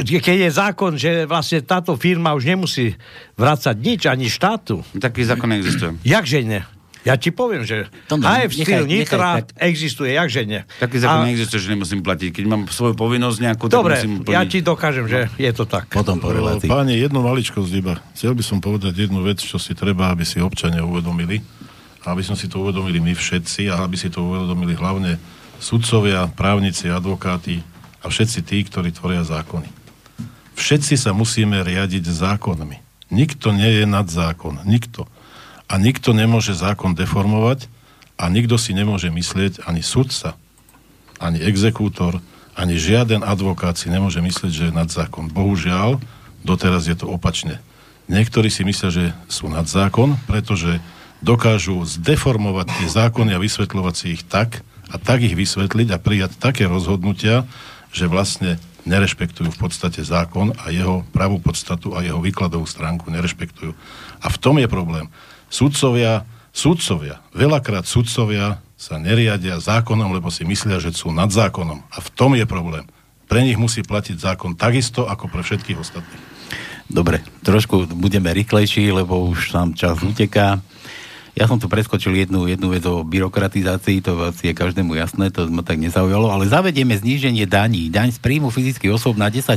e, keď je zákon, že vlastne táto firma už nemusí vrácať nič, ani štátu. Taký zákon neexistuje. Jakže ne? Ja ti poviem, že Tondo, styl nechaj- Nitra nechaj tak. existuje, jakže nie. Taký zákon A- neexistuje, že nemusím platiť. Keď mám svoju povinnosť nejakú, tak Dobre, musím plniť. ja ti dokážem, že je to tak. Potom po relácii. Páni, jednu maličkosť iba. Chcel by som povedať jednu vec, čo si treba, aby si občania uvedomili. Aby sme si to uvedomili my všetci a aby si to uvedomili hlavne sudcovia, právnici, advokáti a všetci tí, ktorí tvoria zákony. Všetci sa musíme riadiť zákonmi. Nikto nie je nad zákon. Nikto. A nikto nemôže zákon deformovať a nikto si nemôže myslieť ani sudca, ani exekútor, ani žiaden advokát si nemôže myslieť, že je nad zákon. Bohužiaľ, doteraz je to opačne. Niektorí si myslia, že sú nad zákon, pretože dokážu zdeformovať tie zákony a vysvetľovať si ich tak, a tak ich vysvetliť a prijať také rozhodnutia, že vlastne nerešpektujú v podstate zákon a jeho pravú podstatu a jeho výkladovú stránku nerešpektujú. A v tom je problém. Sudcovia, sudcovia, veľakrát sudcovia sa neriadia zákonom, lebo si myslia, že sú nad zákonom. A v tom je problém. Pre nich musí platiť zákon takisto, ako pre všetkých ostatných. Dobre, trošku budeme rýchlejší, lebo už nám čas uteká. Ja som tu preskočil jednu, jednu vec o byrokratizácii, to asi je každému jasné, to ma tak nezaujalo, ale zavedieme zníženie daní. Daň z príjmu fyzických osôb na 10%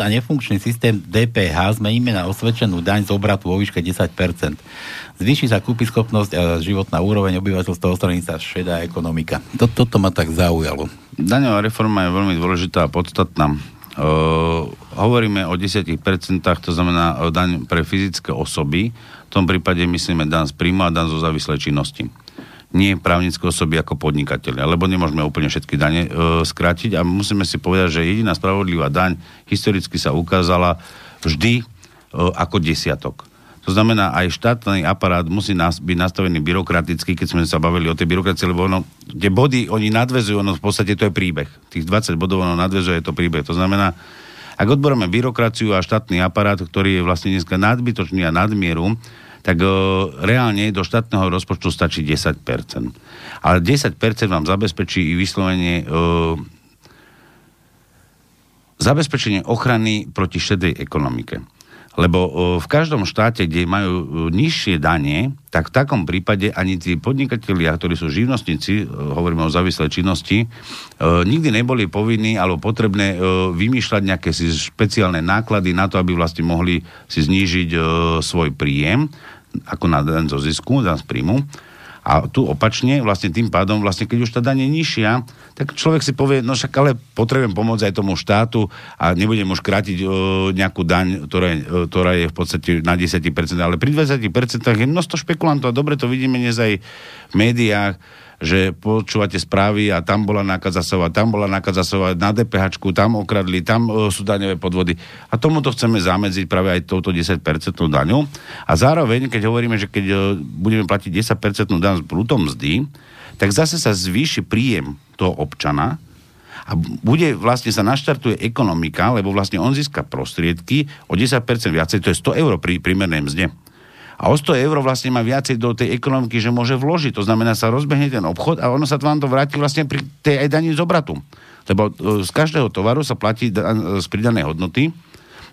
a nefunkčný systém DPH zmeníme na osvedčenú daň z obratu vo výške 10%. Zvýši sa schopnosť a životná úroveň obyvateľstva, odstraní sa šedá ekonomika. Toto, toto ma tak zaujalo. Daňová reforma je veľmi dôležitá a podstatná. Uh, hovoríme o 10%, to znamená daň pre fyzické osoby, v tom prípade myslíme dan z príjmu a dan zo závislej činnosti. Nie právnické osoby ako podnikateľe, lebo nemôžeme úplne všetky dane e, skrátiť a musíme si povedať, že jediná spravodlivá daň historicky sa ukázala vždy e, ako desiatok. To znamená, aj štátny aparát musí nás, byť nastavený byrokraticky, keď sme sa bavili o tej byrokracii, lebo ono, tie body, oni nadvezujú, ono v podstate to je príbeh. Tých 20 bodov ono nadvezuje, je to príbeh. To znamená, ak odboráme byrokraciu a štátny aparát, ktorý je vlastne dneska nadbytočný a nadmieru, tak e, reálne do štátneho rozpočtu stačí 10%. Ale 10% vám zabezpečí i vyslovenie e, zabezpečenie ochrany proti šedej ekonomike. Lebo v každom štáte, kde majú nižšie dane, tak v takom prípade ani tí podnikatelia, ktorí sú živnostníci, hovoríme o závislej činnosti, nikdy neboli povinní alebo potrebné vymýšľať nejaké si špeciálne náklady na to, aby vlastne mohli si znížiť svoj príjem ako na daň zo zisku, daň z príjmu. A tu opačne, vlastne tým pádom, vlastne keď už tá daň je nižšia, tak človek si povie, no však ale potrebujem pomôcť aj tomu štátu a nebudem už krátiť o, nejakú daň, ktorá ktorá je v podstate na 10%, ale pri 20% je množstvo špekulantov a dobre to vidíme dnes aj v médiách, že počúvate správy a tam bola nákaza sova, tam bola nákaza sova, na DPH, tam okradli, tam e, sú daňové podvody. A tomuto chceme zamedziť práve aj touto 10% daňu. A zároveň, keď hovoríme, že keď e, budeme platiť 10% daň z brutom mzdy, tak zase sa zvýši príjem toho občana, a bude vlastne sa naštartuje ekonomika, lebo vlastne on získa prostriedky o 10% viacej, to je 100 eur pri prímernej mzde. A o 100 eur vlastne má viacej do tej ekonomiky, že môže vložiť. To znamená, sa rozbehne ten obchod a ono sa vám to vráti vlastne pri tej aj daní z obratu. Lebo e, z každého tovaru sa platí z pridanej hodnoty.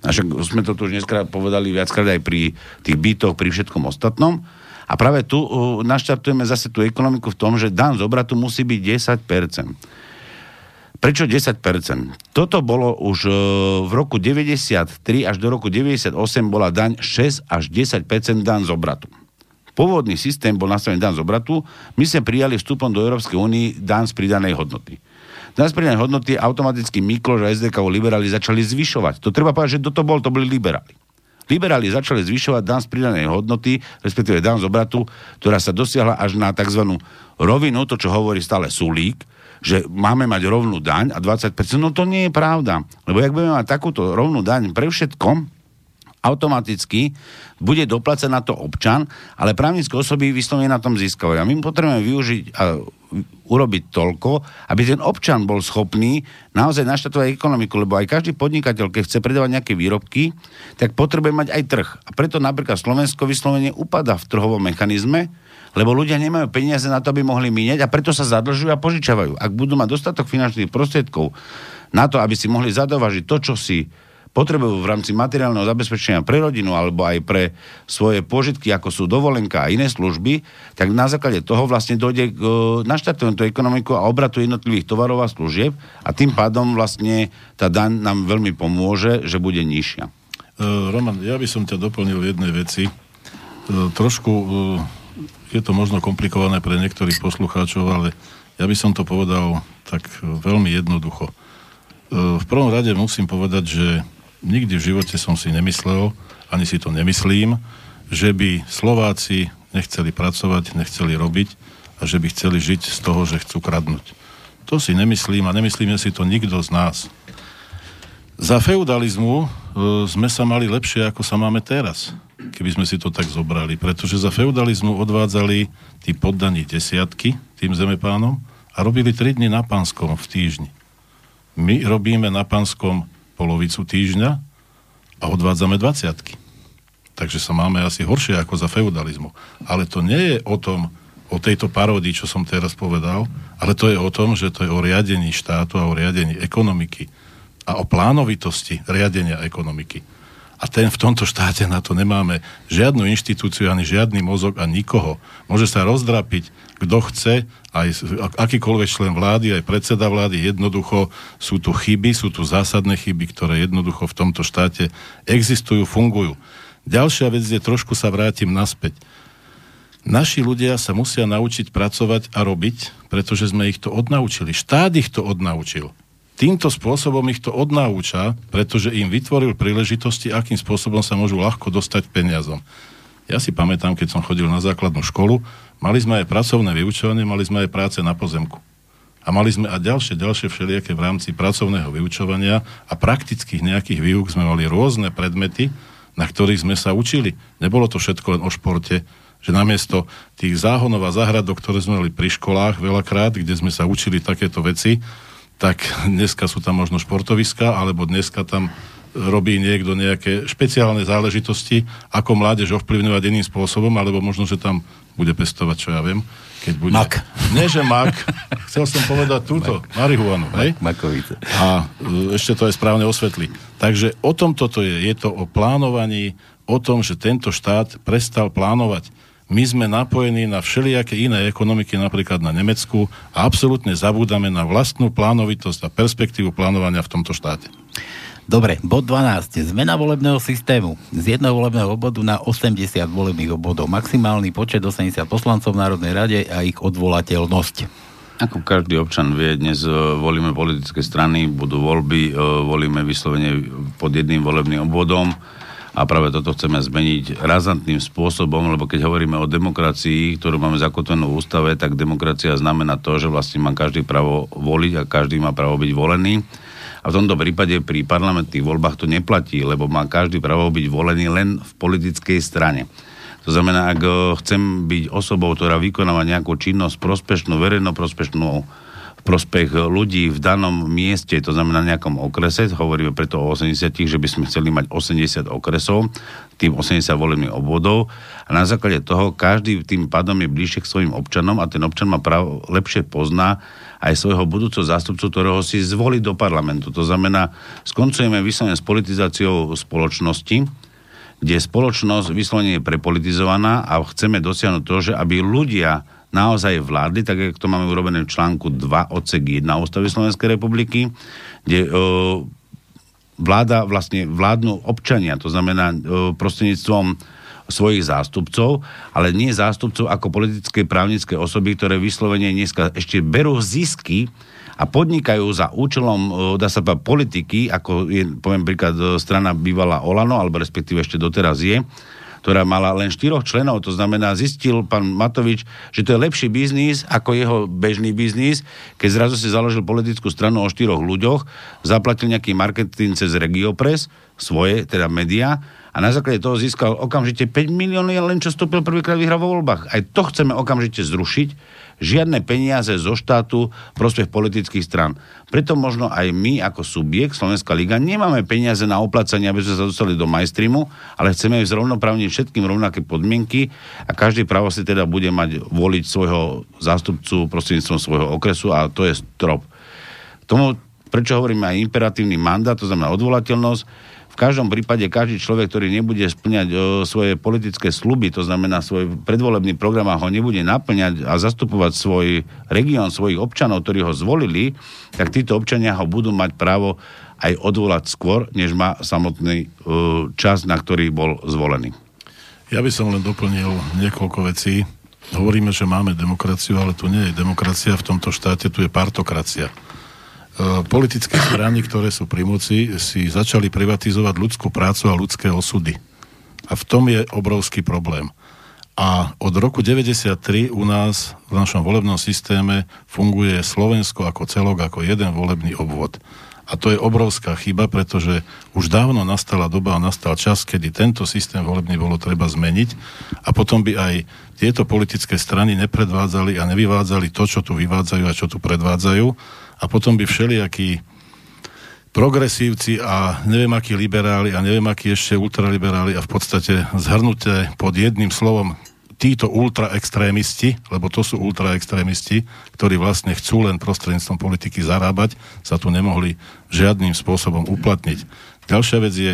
A však sme to tu už dneska povedali viackrát aj pri tých bytoch, pri všetkom ostatnom. A práve tu uh, naštartujeme zase tú ekonomiku v tom, že dan z obratu musí byť 10%. Prečo 10%? Toto bolo už e, v roku 93 až do roku 98 bola daň 6 až 10% daň z obratu. Pôvodný systém bol nastavený daň z obratu, my sme prijali vstupom do Európskej únie daň z pridanej hodnoty. Daň z pridanej hodnoty automaticky Mikloš a SDK liberáli začali zvyšovať. To treba povedať, že kto to bol, to boli liberáli. Liberáli začali zvyšovať daň z pridanej hodnoty, respektíve daň z obratu, ktorá sa dosiahla až na tzv. rovinu, to čo hovorí stále Sulík, že máme mať rovnú daň a 20%, no to nie je pravda. Lebo ak budeme mať takúto rovnú daň pre všetkom, automaticky bude doplácať na to občan, ale právnické osoby vyslovene na tom získavajú. A my potrebujeme využiť a urobiť toľko, aby ten občan bol schopný naozaj naštatovať ekonomiku, lebo aj každý podnikateľ, keď chce predávať nejaké výrobky, tak potrebuje mať aj trh. A preto napríklad Slovensko vyslovene upada v trhovom mechanizme, lebo ľudia nemajú peniaze na to, aby mohli míňať a preto sa zadlžujú a požičavajú. Ak budú mať dostatok finančných prostriedkov na to, aby si mohli zadovažiť to, čo si potrebujú v rámci materiálneho zabezpečenia pre rodinu alebo aj pre svoje požitky, ako sú dovolenka a iné služby, tak na základe toho vlastne dojde k e, naštartovaniu tú ekonomiku a obratu jednotlivých tovarov a služieb a tým pádom vlastne tá daň nám veľmi pomôže, že bude nižšia. Uh, Roman, ja by som ťa doplnil v jednej veci. Uh, trošku je to možno komplikované pre niektorých poslucháčov, ale ja by som to povedal tak veľmi jednoducho. E, v prvom rade musím povedať, že nikdy v živote som si nemyslel, ani si to nemyslím, že by Slováci nechceli pracovať, nechceli robiť a že by chceli žiť z toho, že chcú kradnúť. To si nemyslím a nemyslíme si to nikto z nás. Za feudalizmu e, sme sa mali lepšie, ako sa máme teraz, keby sme si to tak zobrali. Pretože za feudalizmu odvádzali tí poddaní desiatky tým zemepánom a robili 3 dny na pánskom v týždni. My robíme na pánskom polovicu týždňa a odvádzame 20. Takže sa máme asi horšie ako za feudalizmu. Ale to nie je o tom, o tejto paródii, čo som teraz povedal, ale to je o tom, že to je o riadení štátu a o riadení ekonomiky a o plánovitosti riadenia ekonomiky. A ten v tomto štáte na to nemáme žiadnu inštitúciu, ani žiadny mozog a nikoho. Môže sa rozdrapiť, kto chce, aj akýkoľvek člen vlády, aj predseda vlády, jednoducho sú tu chyby, sú tu zásadné chyby, ktoré jednoducho v tomto štáte existujú, fungujú. Ďalšia vec je, trošku sa vrátim naspäť. Naši ľudia sa musia naučiť pracovať a robiť, pretože sme ich to odnaučili. Štát ich to odnaučil týmto spôsobom ich to odnauča, pretože im vytvoril príležitosti, akým spôsobom sa môžu ľahko dostať peniazom. Ja si pamätám, keď som chodil na základnú školu, mali sme aj pracovné vyučovanie, mali sme aj práce na pozemku. A mali sme aj ďalšie, ďalšie všelijaké v rámci pracovného vyučovania a praktických nejakých výuk sme mali rôzne predmety, na ktorých sme sa učili. Nebolo to všetko len o športe, že namiesto tých záhonov a záhradok, ktoré sme mali pri školách veľakrát, kde sme sa učili takéto veci, tak dneska sú tam možno športoviska, alebo dneska tam robí niekto nejaké špeciálne záležitosti, ako mládež ovplyvňovať iným spôsobom, alebo možno, že tam bude pestovať, čo ja viem. Keď bude... Mak. Nie, že mak. Chcel som povedať túto, mak. marihuanu, hej? Makovice. A e, ešte to aj správne osvetli. Takže o tom toto je. Je to o plánovaní, o tom, že tento štát prestal plánovať my sme napojení na všelijaké iné ekonomiky, napríklad na Nemecku a absolútne zabúdame na vlastnú plánovitosť a perspektívu plánovania v tomto štáte. Dobre, bod 12. Zmena volebného systému. Z jedného volebného obvodu na 80 volebných obvodov. Maximálny počet 80 poslancov v Národnej rade a ich odvolateľnosť. Ako každý občan vie, dnes e, volíme politické strany, budú voľby, e, volíme vyslovene pod jedným volebným obvodom a práve toto chceme zmeniť razantným spôsobom, lebo keď hovoríme o demokracii, ktorú máme zakotvenú v ústave, tak demokracia znamená to, že vlastne má každý právo voliť a každý má právo byť volený. A v tomto prípade pri parlamentných voľbách to neplatí, lebo má každý právo byť volený len v politickej strane. To znamená, ak chcem byť osobou, ktorá vykonáva nejakú činnosť prospešnú, verejnoprospešnú, prospech ľudí v danom mieste, to znamená nejakom okrese, hovoríme preto o 80, že by sme chceli mať 80 okresov, tým 80 volebných obvodov a na základe toho každý tým pádom je bližšie k svojim občanom a ten občan má právo, lepšie pozná aj svojho budúceho zástupcu, ktorého si zvolí do parlamentu. To znamená, skoncujeme vyslovene s politizáciou spoločnosti, kde spoločnosť vyslovene je prepolitizovaná a chceme dosiahnuť to, že aby ľudia naozaj vládli, tak ako to máme urobené v článku 2 odsek 1 Ústavy Slovenskej republiky, kde uh, vláda, vlastne vládnu občania, to znamená uh, prostredníctvom svojich zástupcov, ale nie zástupcov ako politické právnické osoby, ktoré vyslovene dneska ešte berú zisky a podnikajú za účelom, dá sa povedať, politiky, ako je, poviem príklad, strana bývala Olano, alebo respektíve ešte doteraz je, ktorá mala len štyroch členov, to znamená, zistil pán Matovič, že to je lepší biznis ako jeho bežný biznis, keď zrazu si založil politickú stranu o štyroch ľuďoch, zaplatil nejaký marketing cez Regiopress, svoje, teda médiá, a na základe toho získal okamžite 5 miliónov, len čo vstúpil prvýkrát vyhrať vo voľbách. Aj to chceme okamžite zrušiť, žiadne peniaze zo štátu prospech politických stran. Preto možno aj my ako subjekt, Slovenská liga, nemáme peniaze na oplacanie, aby sme sa dostali do majstreamu, ale chceme zrovnoprávniť všetkým rovnaké podmienky a každý právo si teda bude mať voliť svojho zástupcu prostredníctvom svojho okresu a to je strop. Tomu, prečo hovoríme aj imperatívny mandát, to znamená odvolateľnosť, v každom prípade každý človek, ktorý nebude splňať o, svoje politické sluby, to znamená svoj predvolebný program a ho nebude naplňať a zastupovať svoj región, svojich občanov, ktorí ho zvolili, tak títo občania ho budú mať právo aj odvolať skôr, než má samotný o, čas, na ktorý bol zvolený. Ja by som len doplnil niekoľko vecí. Hovoríme, že máme demokraciu, ale tu nie je demokracia v tomto štáte, tu je partokracia. E, politické strany, ktoré sú pri moci, si začali privatizovať ľudskú prácu a ľudské osudy. A v tom je obrovský problém. A od roku 93 u nás v našom volebnom systéme funguje Slovensko ako celok, ako jeden volebný obvod. A to je obrovská chyba, pretože už dávno nastala doba a nastal čas, kedy tento systém volebný bolo treba zmeniť a potom by aj tieto politické strany nepredvádzali a nevyvádzali to, čo tu vyvádzajú a čo tu predvádzajú. A potom by všelijakí progresívci a neviem akí liberáli a neviem akí ešte ultraliberáli a v podstate zhrnuté pod jedným slovom títo ultraextrémisti, lebo to sú ultraextrémisti, ktorí vlastne chcú len prostredníctvom politiky zarábať, sa tu nemohli žiadnym spôsobom uplatniť. Ďalšia vec je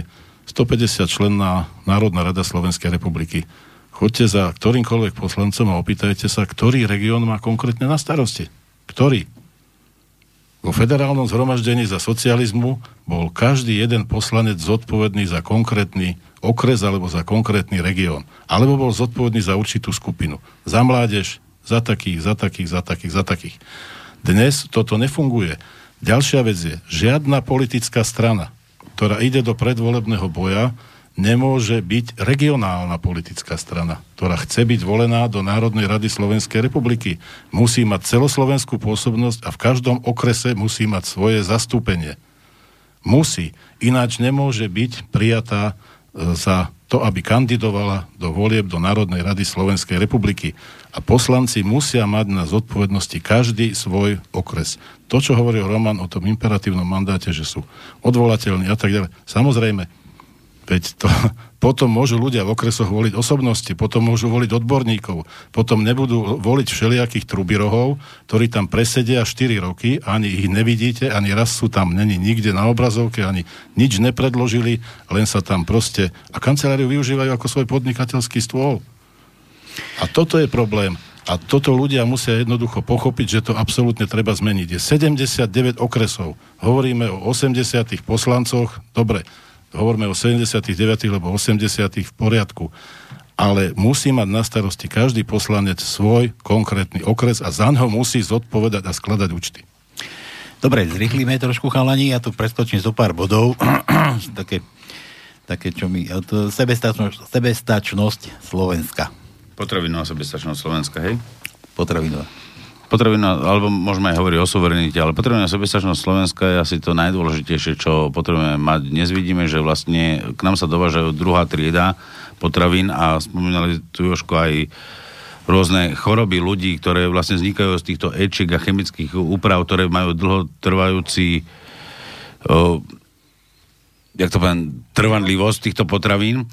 150 členná Národná rada Slovenskej republiky. Choďte za ktorýmkoľvek poslancom a opýtajte sa, ktorý región má konkrétne na starosti. Ktorý? Vo federálnom zhromaždení za socializmu bol každý jeden poslanec zodpovedný za konkrétny okres alebo za konkrétny región. Alebo bol zodpovedný za určitú skupinu. Za mládež, za takých, za takých, za takých, za takých. Dnes toto nefunguje. Ďalšia vec je, žiadna politická strana, ktorá ide do predvolebného boja, nemôže byť regionálna politická strana, ktorá chce byť volená do Národnej rady Slovenskej republiky. Musí mať celoslovenskú pôsobnosť a v každom okrese musí mať svoje zastúpenie. Musí. Ináč nemôže byť prijatá za to, aby kandidovala do volieb do Národnej rady Slovenskej republiky. A poslanci musia mať na zodpovednosti každý svoj okres. To, čo hovoril Roman o tom imperatívnom mandáte, že sú odvolateľní a tak ďalej. Samozrejme, veď to, *laughs* potom môžu ľudia v okresoch voliť osobnosti, potom môžu voliť odborníkov, potom nebudú voliť všelijakých trubirohov, ktorí tam presedia 4 roky, ani ich nevidíte, ani raz sú tam, není nikde na obrazovke, ani nič nepredložili, len sa tam proste... A kanceláriu využívajú ako svoj podnikateľský stôl. A toto je problém. A toto ľudia musia jednoducho pochopiť, že to absolútne treba zmeniť. Je 79 okresov. Hovoríme o 80 poslancoch. Dobre, hovoríme o 79. lebo 80. v poriadku, ale musí mať na starosti každý poslanec svoj konkrétny okres a za ňo musí zodpovedať a skladať účty. Dobre, zrychlíme trošku chalani, ja tu preskočím zo pár bodov. *clears throat* také, také, čo mi... To, sebestačnosť, sebestačnosť Slovenska. Potravinová sebestačnosť Slovenska, hej? Potravinová potrebná, alebo môžeme aj hovoriť o suverenite, ale potrebná sebestačnosť Slovenska je asi to najdôležitejšie, čo potrebujeme mať. Dnes vidíme, že vlastne k nám sa dovážajú druhá trieda potravín a spomínali tu Joško aj rôzne choroby ľudí, ktoré vlastne vznikajú z týchto ečiek a chemických úprav, ktoré majú dlhotrvajúci o, jak to poviem, trvanlivosť týchto potravín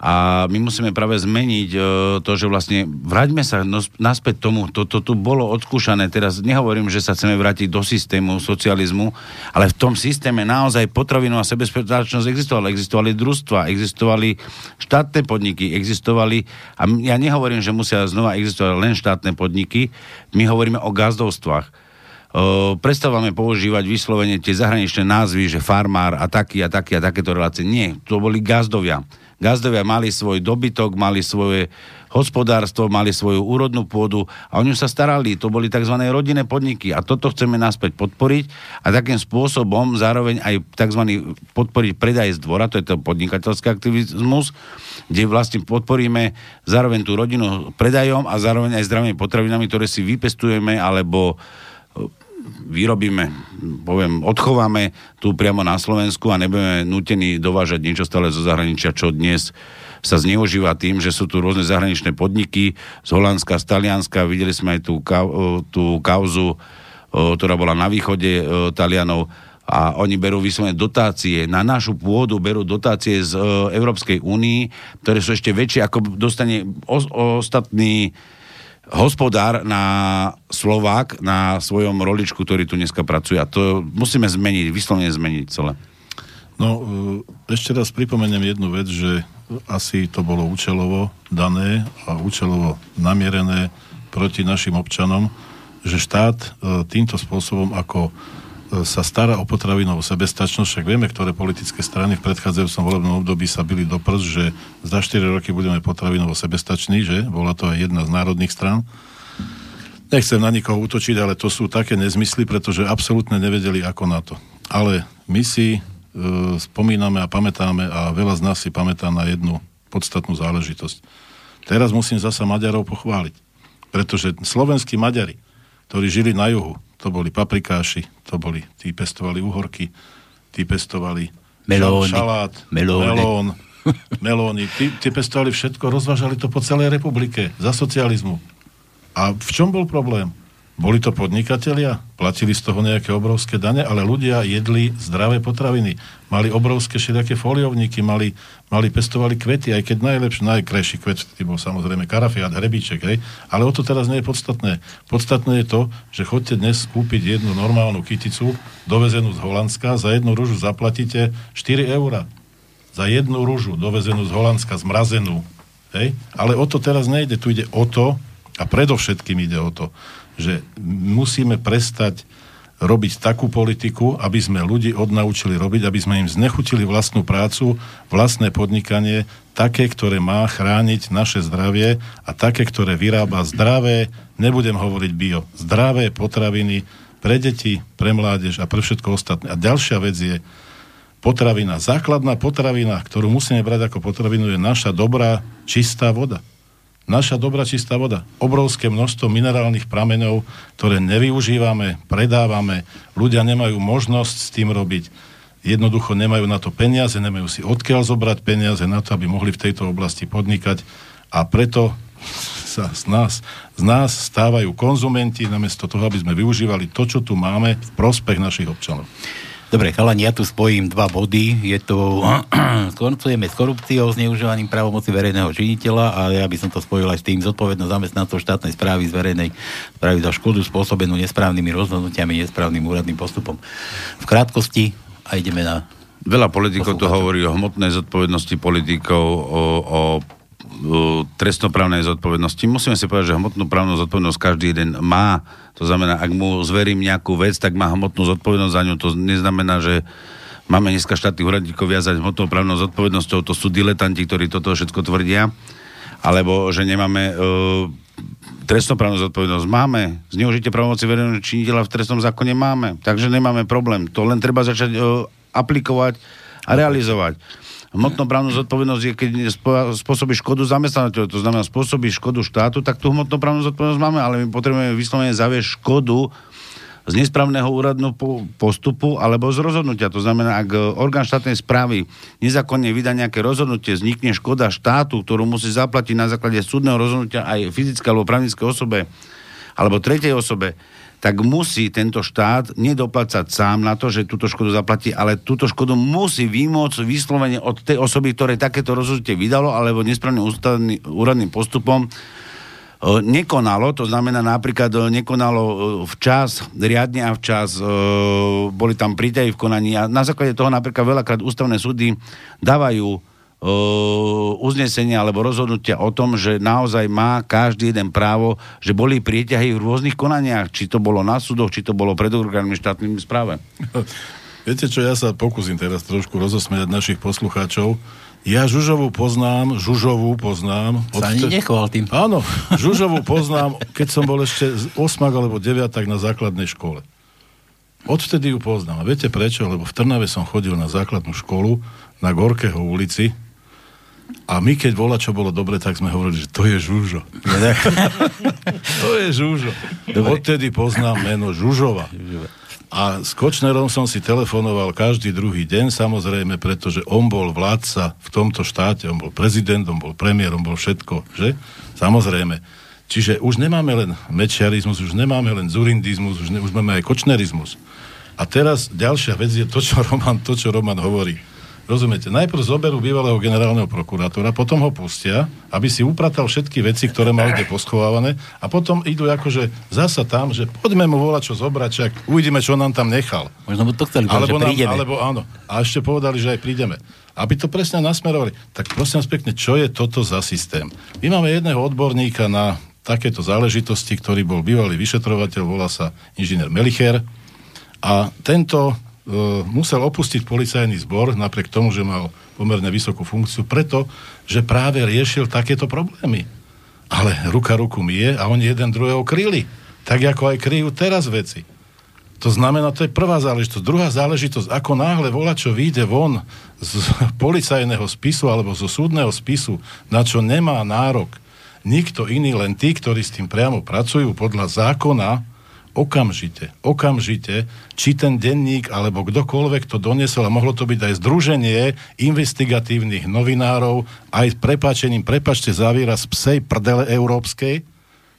a my musíme práve zmeniť uh, to, že vlastne vráťme sa naspäť tomu, to, to bolo odskúšané, teraz nehovorím, že sa chceme vrátiť do systému socializmu, ale v tom systéme naozaj potravinová sebezpečnosť existovala, existovali družstva, existovali štátne podniky, existovali, a ja nehovorím, že musia znova existovať len štátne podniky, my hovoríme o gazdovstvách. Uh, prestávame používať vyslovene tie zahraničné názvy, že farmár a taký a taký a takéto relácie. Nie, to boli gazdovia gazdovia mali svoj dobytok, mali svoje hospodárstvo, mali svoju úrodnú pôdu a oni sa starali. To boli tzv. rodinné podniky a toto chceme naspäť podporiť a takým spôsobom zároveň aj tzv. podporiť predaj z dvora, to je to podnikateľský aktivizmus, kde vlastne podporíme zároveň tú rodinu predajom a zároveň aj zdravými potravinami, ktoré si vypestujeme alebo vyrobíme, poviem, odchováme tu priamo na Slovensku a nebudeme nutení dovážať niečo stále zo zahraničia, čo dnes sa zneužíva tým, že sú tu rôzne zahraničné podniky z Holandska, z Talianska. Videli sme aj tú, tú kauzu, ktorá bola na východe Talianov a oni berú vyslovene dotácie. Na našu pôdu berú dotácie z Európskej únii, ktoré sú ešte väčšie, ako dostane ostatný hospodár na Slovák na svojom roličku, ktorý tu dneska pracuje. A to musíme zmeniť, vyslovene zmeniť celé. No, e, ešte raz pripomeniem jednu vec, že asi to bolo účelovo dané a účelovo namierené proti našim občanom, že štát e, týmto spôsobom, ako sa stará o potravinovú sebestačnosť, však vieme, ktoré politické strany v predchádzajúcom volebnom období sa byli do prs, že za 4 roky budeme potravinovo sebestační, že? Bola to aj jedna z národných strán. Nechcem na nikoho útočiť, ale to sú také nezmysly, pretože absolútne nevedeli ako na to. Ale my si e, spomíname a pamätáme a veľa z nás si pamätá na jednu podstatnú záležitosť. Teraz musím zasa Maďarov pochváliť. Pretože slovenskí Maďari, ktorí žili na juhu, to boli paprikáši, to boli, tí pestovali uhorky, tí pestovali Melóny. šalát, Melóny. melón, *laughs* melóny. Tí, tí pestovali všetko, rozvážali to po celej republike za socializmu. A v čom bol problém? Boli to podnikatelia, platili z toho nejaké obrovské dane, ale ľudia jedli zdravé potraviny. Mali obrovské všelijaké foliovníky, mali, mali pestovali kvety, aj keď najlepší, najkrajší kvet bol samozrejme karafiát, hrebíček, hej? ale o to teraz nie je podstatné. Podstatné je to, že chodte dnes kúpiť jednu normálnu kyticu, dovezenú z Holandska, za jednu rúžu zaplatíte 4 eurá. Za jednu rúžu dovezenú z Holandska, zmrazenú. Hej? Ale o to teraz nejde, tu ide o to, a predovšetkým ide o to, že musíme prestať robiť takú politiku, aby sme ľudí odnaučili robiť, aby sme im znechutili vlastnú prácu, vlastné podnikanie, také, ktoré má chrániť naše zdravie a také, ktoré vyrába zdravé, nebudem hovoriť bio, zdravé potraviny pre deti, pre mládež a pre všetko ostatné. A ďalšia vec je potravina. Základná potravina, ktorú musíme brať ako potravinu, je naša dobrá, čistá voda naša dobrá čistá voda. Obrovské množstvo minerálnych prameňov, ktoré nevyužívame, predávame, ľudia nemajú možnosť s tým robiť. Jednoducho nemajú na to peniaze, nemajú si odkiaľ zobrať peniaze na to, aby mohli v tejto oblasti podnikať a preto sa z nás, z nás stávajú konzumenti namiesto toho, aby sme využívali to, čo tu máme v prospech našich občanov. Dobre, chalani, ja tu spojím dva body. Je to, *clears throat* skoncujeme s korupciou, zneužívaním právomoci verejného činiteľa a ja by som to spojil aj s tým zodpovednosť zamestnancov štátnej správy z verejnej správy za škodu spôsobenú nesprávnymi rozhodnutiami, nesprávnym úradným postupom. V krátkosti a ideme na... Veľa politikov tu hovorí o hmotnej zodpovednosti politikov, o, o trestnoprávnej zodpovednosti. Musíme si povedať, že hmotnú právnu zodpovednosť každý jeden má. To znamená, ak mu zverím nejakú vec, tak má hmotnú zodpovednosť za ňu. To neznamená, že máme dneska štátnych úradníkov viazať hmotnou právnou zodpovednosťou. To sú diletanti, ktorí toto všetko tvrdia. Alebo že nemáme e, trestnoprávnu zodpovednosť. Máme. Zneužitie pravomoci verejného činiteľa v trestnom zákone máme. Takže nemáme problém. To len treba začať e, aplikovať a realizovať. Hmotnoprávnu zodpovednosť je, keď spôsobí škodu zamestnateľu, to znamená spôsobí škodu štátu, tak tú hmotnoprávnu zodpovednosť máme, ale my potrebujeme vyslovene zaviesť škodu z nesprávneho úradného po- postupu alebo z rozhodnutia. To znamená, ak e, orgán štátnej správy nezákonne vydá nejaké rozhodnutie, vznikne škoda štátu, ktorú musí zaplatiť na základe súdneho rozhodnutia aj fyzické alebo právnické osobe alebo tretej osobe, tak musí tento štát nedoplácať sám na to, že túto škodu zaplatí, ale túto škodu musí vymôcť vyslovene od tej osoby, ktoré takéto rozhodnutie vydalo, alebo nesprávnym ústavný- úradným postupom e, nekonalo, to znamená napríklad e, nekonalo e, včas, riadne a včas, boli tam prítehy v konaní. A na základe toho napríklad veľakrát ústavné súdy dávajú uznesenia alebo rozhodnutia o tom, že naozaj má každý jeden právo, že boli prieťahy v rôznych konaniach, či to bolo na súdoch, či to bolo pred orgánmi štátnymi správe. *laughs* Viete čo, ja sa pokúsim teraz trošku rozosmiať našich poslucháčov. Ja Žužovu poznám, Žužovu poznám. Sa ani nechoval tým. Áno, *laughs* Žužovu poznám, keď som bol ešte z 8 alebo 9 na základnej škole. Odvtedy ju poznám. A viete prečo? Lebo v Trnave som chodil na základnú školu na Gorkého ulici a my keď vola, čo bolo dobre, tak sme hovorili, že to je Žužo. *laughs* to je Žužo. Odtedy poznám meno Žužova. A s Kočnerom som si telefonoval každý druhý deň, samozrejme, pretože on bol vládca v tomto štáte, on bol prezident, on bol premiér, on bol všetko, že? Samozrejme. Čiže už nemáme len mečiarizmus, už nemáme len zurindizmus, už, ne, už máme aj kočnerizmus. A teraz ďalšia vec je to, čo Roman, to, čo Roman hovorí. Rozumiete? Najprv zoberú bývalého generálneho prokurátora, potom ho pustia, aby si upratal všetky veci, ktoré mal kde poschovávané a potom idú akože zasa tam, že poďme mu volať čo zobrať, čak uvidíme, čo nám tam nechal. Možno mu to chceli Alebo, že nám, prídeme. alebo áno. A ešte povedali, že aj prídeme. Aby to presne nasmerovali. Tak prosím vás pekne, čo je toto za systém? My máme jedného odborníka na takéto záležitosti, ktorý bol bývalý vyšetrovateľ, volá sa inžinier Melicher. A tento musel opustiť policajný zbor, napriek tomu, že mal pomerne vysokú funkciu, preto, že práve riešil takéto problémy. Ale ruka ruku mie a oni jeden druhého kryli. Tak ako aj kryjú teraz veci. To znamená, to je prvá záležitosť. Druhá záležitosť, ako náhle volá, čo vyjde von z *laughs* policajného spisu alebo zo súdneho spisu, na čo nemá nárok, Nikto iný, len tí, ktorí s tým priamo pracujú podľa zákona, okamžite, okamžite, či ten denník alebo kdokoľvek to doniesol a mohlo to byť aj združenie investigatívnych novinárov, aj s prepáčením, prepačte za výraz psej prdele európskej,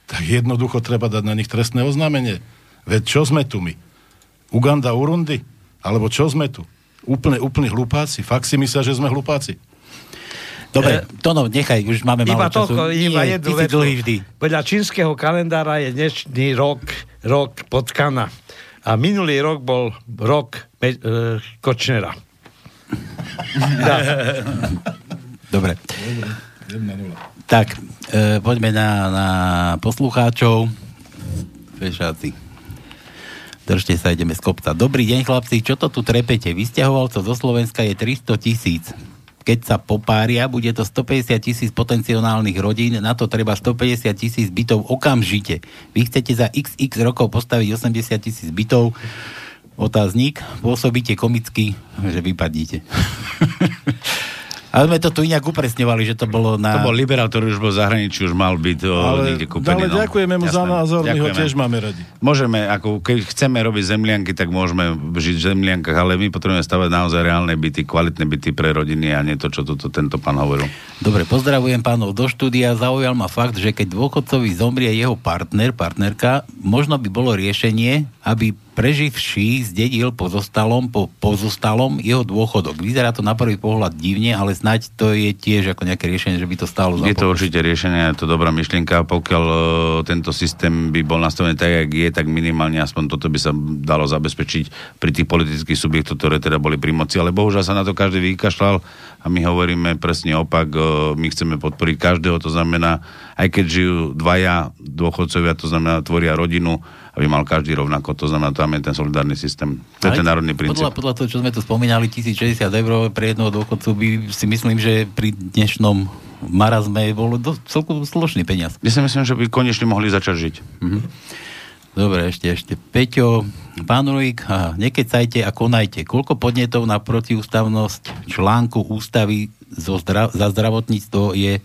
tak jednoducho treba dať na nich trestné oznámenie. Veď čo sme tu my? Uganda, Urundi? Alebo čo sme tu? Úplne, úplne hlupáci? Fakt si myslia, že sme hlupáci? Dobre, to no, nechaj, už máme Iba málo času. toľko, iba Nie, jednu ty si dlhý vždy. Podľa čínskeho kalendára je dnešný rok, rok potkana. A minulý rok bol rok e, Kočnera. Dobre. 1-0. Tak, e, poďme na, na poslucháčov. Fešáci. Držte sa, ideme z kopca. Dobrý deň, chlapci, čo to tu trepete? Vysťahovalcov zo Slovenska je 300 tisíc. Keď sa popária, bude to 150 tisíc potenciálnych rodín, na to treba 150 tisíc bytov okamžite. Vy chcete za xx rokov postaviť 80 tisíc bytov, otáznik, pôsobíte komicky, že vypadíte. *laughs* Ale sme to tu inak upresňovali, že to bolo na... To bol liberál, ktorý už bol v zahraničí, už mal byť o, Ale, niekde kúpený. ale no. ďakujeme mu za Jasné. názor, my ho Ďakujeme. tiež máme radi. Môžeme, ako keď chceme robiť zemlianky, tak môžeme žiť v zemliankách, ale my potrebujeme stavať naozaj reálne byty, kvalitné byty pre rodiny a nie to, čo toto tento pán hovoril. Dobre, pozdravujem pánov do štúdia. Zaujal ma fakt, že keď dôchodcovi zomrie jeho partner, partnerka, možno by bolo riešenie, aby preživší zdedil pozostalom, po pozostalom jeho dôchodok. Vyzerá to na prvý pohľad divne, ale snáď to je tiež ako nejaké riešenie, že by to stálo za Je to určite riešenie, je to dobrá myšlienka. Pokiaľ e, tento systém by bol nastavený tak, jak je, tak minimálne aspoň toto by sa dalo zabezpečiť pri tých politických subjektoch, ktoré teda boli pri moci. Ale bohužiaľ sa na to každý vykašľal a my hovoríme presne opak. e, My chceme podporiť každého, to znamená, aj keď žijú dvaja dôchodcovia, to znamená, tvoria rodinu, aby mal každý rovnako. To znamená, tam je ten solidárny systém. To je ten národný princíp. Podľa, podľa toho, čo sme tu spomínali, 1060 eur pre jednoho dôchodcu by si myslím, že pri dnešnom marazme bolo dosť celkom slušný peniaz. Ja si myslím, že by konečne mohli začať žiť. Dobre, ešte, ešte. Peťo, pán aha, nekecajte a konajte. Koľko podnetov na protiústavnosť článku ústavy zo zdra- za zdravotníctvo je,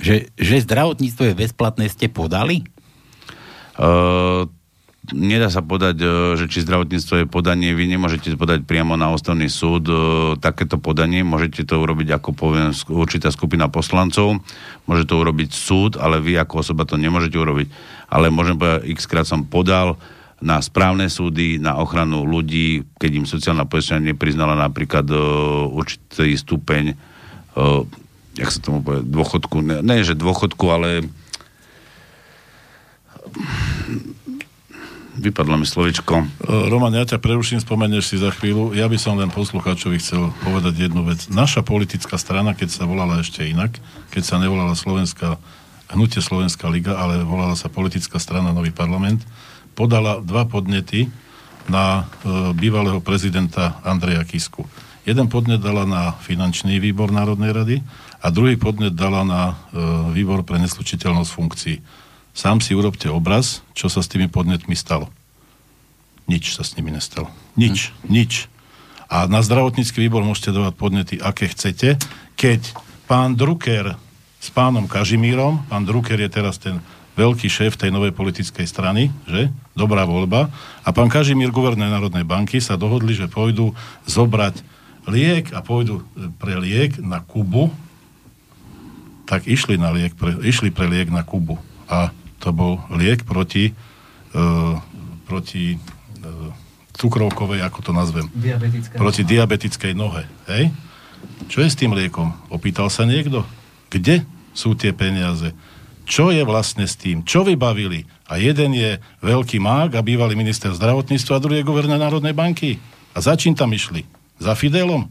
že, že zdravotníctvo je bezplatné, ste podali? Uh, nedá sa podať, uh, že či zdravotníctvo je podanie, vy nemôžete podať priamo na ústavný súd. Uh, takéto podanie, môžete to urobiť ako poviem určitá skupina poslancov, môže to urobiť súd, ale vy ako osoba to nemôžete urobiť. Ale môžem povedať, x krát som podal na správne súdy, na ochranu ľudí, keď im sociálna poisťovňa nepriznala napríklad určitý stupeň jak sa tomu povie, dôchodku, ne, ne že dôchodku, ale vypadlo mi slovičko. E, Roman, ja ťa preruším, spomenieš si za chvíľu. Ja by som len poslucháčovi chcel povedať jednu vec. Naša politická strana, keď sa volala ešte inak, keď sa nevolala Slovenská, hnutie Slovenská liga, ale volala sa politická strana Nový parlament, podala dva podnety na e, bývalého prezidenta Andreja Kisku. Jeden podnet dala na finančný výbor Národnej rady a druhý podnet dala na e, výbor pre neslučiteľnosť funkcií. Sám si urobte obraz, čo sa s tými podnetmi stalo. Nič sa s nimi nestalo. Nič, nič. A na zdravotnícky výbor môžete dávať podnety, aké chcete. Keď pán Drucker s pánom Kažimírom, pán Drucker je teraz ten veľký šéf tej novej politickej strany, že? Dobrá voľba. A pán Kažimír, guvernér Národnej banky, sa dohodli, že pôjdu zobrať liek a pôjdu e, pre liek na Kubu, tak išli, na liek pre, išli pre liek na Kubu. A to bol liek proti, e, proti e, cukrovkovej, ako to nazvem, Diabetická. proti diabetickej nohe. Hej? Čo je s tým liekom? Opýtal sa niekto? Kde sú tie peniaze? Čo je vlastne s tým? Čo vybavili? A jeden je veľký mák a bývalý minister zdravotníctva a druhý je guvernér Národnej banky. A za čím tam išli? Za Fidelom?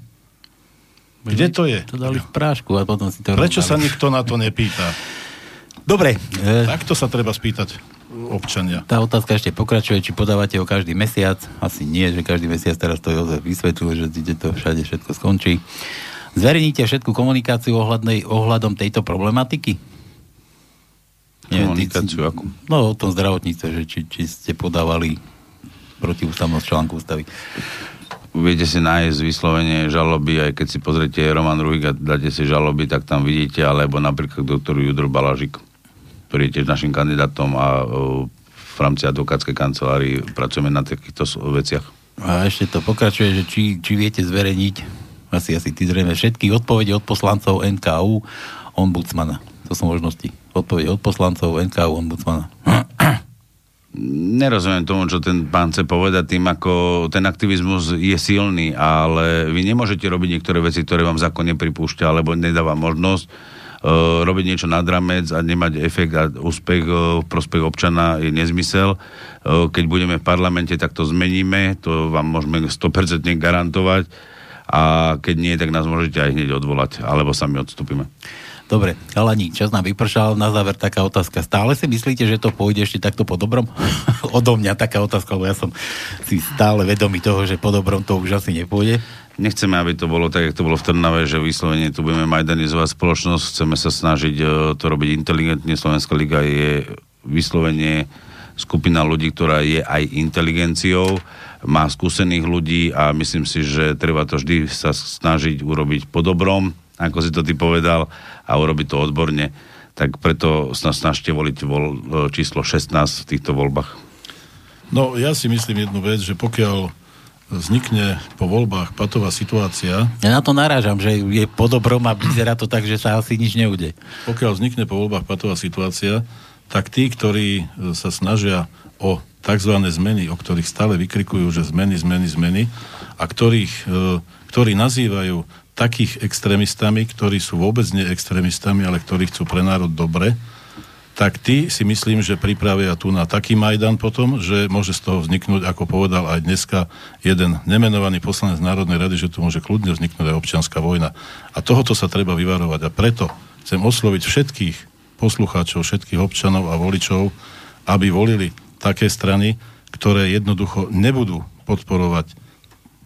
Kde to je? To dali v prášku a potom si to Prečo sa rozdali. nikto na to nepýta? *laughs* Dobre, e, Takto sa treba spýtať občania. tá otázka ešte pokračuje, či podávate ho každý mesiac. Asi nie, že každý mesiac teraz to Jozef vysvetlil, že ide to všade všetko skončí. Zverejníte všetku komunikáciu ohľadnej, ohľadom tejto problematiky? Komunikáciu ty- akú? No o tom zdravotníctve, že či, či ste podávali protiústavnosť článku ústavy. viete si nájsť vyslovene žaloby, aj keď si pozriete Roman Ruhig a dáte si žaloby, tak tam vidíte, alebo napríklad doktor Judr Balažik, ktorý je tiež našim kandidátom a uh, v rámci advokátskej kancelárii pracujeme na takýchto veciach. A ešte to pokračuje, že či, či viete zverejniť asi, asi ty zrejme všetky odpovede od poslancov NKU ombudsmana. To sú možnosti. Odpovede od poslancov NKU ombudsmana. Nerozumiem tomu, čo ten pán chce povedať tým, ako ten aktivizmus je silný, ale vy nemôžete robiť niektoré veci, ktoré vám zákon nepripúšťa, alebo nedáva možnosť robiť niečo nad ramec a nemať efekt a úspech uh, v prospech občana je nezmysel. Uh, keď budeme v parlamente, tak to zmeníme, to vám môžeme 100% garantovať a keď nie, tak nás môžete aj hneď odvolať, alebo sami odstúpime. Dobre, Kalani, čas nám vypršal. Na záver taká otázka. Stále si myslíte, že to pôjde ešte takto po dobrom? *laughs* Odo mňa taká otázka, lebo ja som si stále vedomý toho, že po dobrom to už asi nepôjde. Nechceme, aby to bolo tak, ako to bolo v Trnave, že vyslovene tu budeme majdanizovať spoločnosť. Chceme sa snažiť e, to robiť inteligentne. Slovenská liga je vyslovene skupina ľudí, ktorá je aj inteligenciou, má skúsených ľudí a myslím si, že treba to vždy sa snažiť urobiť po dobrom ako si to ty povedal, a urobiť to odborne. Tak preto snažte voliť vol, číslo 16 v týchto voľbách. No, ja si myslím jednu vec, že pokiaľ vznikne po voľbách patová situácia... Ja na to narážam, že je po dobrom a vyzerá to tak, že sa asi nič neude. Pokiaľ vznikne po voľbách patová situácia, tak tí, ktorí sa snažia o tzv. zmeny, o ktorých stále vykrikujú, že zmeny, zmeny, zmeny, a ktorých, e, ktorí nazývajú takých extrémistami, ktorí sú vôbec nie extrémistami, ale ktorí chcú pre národ dobre, tak ty si myslím, že pripravia tu na taký Majdan potom, že môže z toho vzniknúť, ako povedal aj dneska jeden nemenovaný poslanec Národnej rady, že tu môže kľudne vzniknúť aj občianská vojna. A tohoto sa treba vyvarovať. A preto chcem osloviť všetkých poslucháčov, všetkých občanov a voličov, aby volili také strany, ktoré jednoducho nebudú podporovať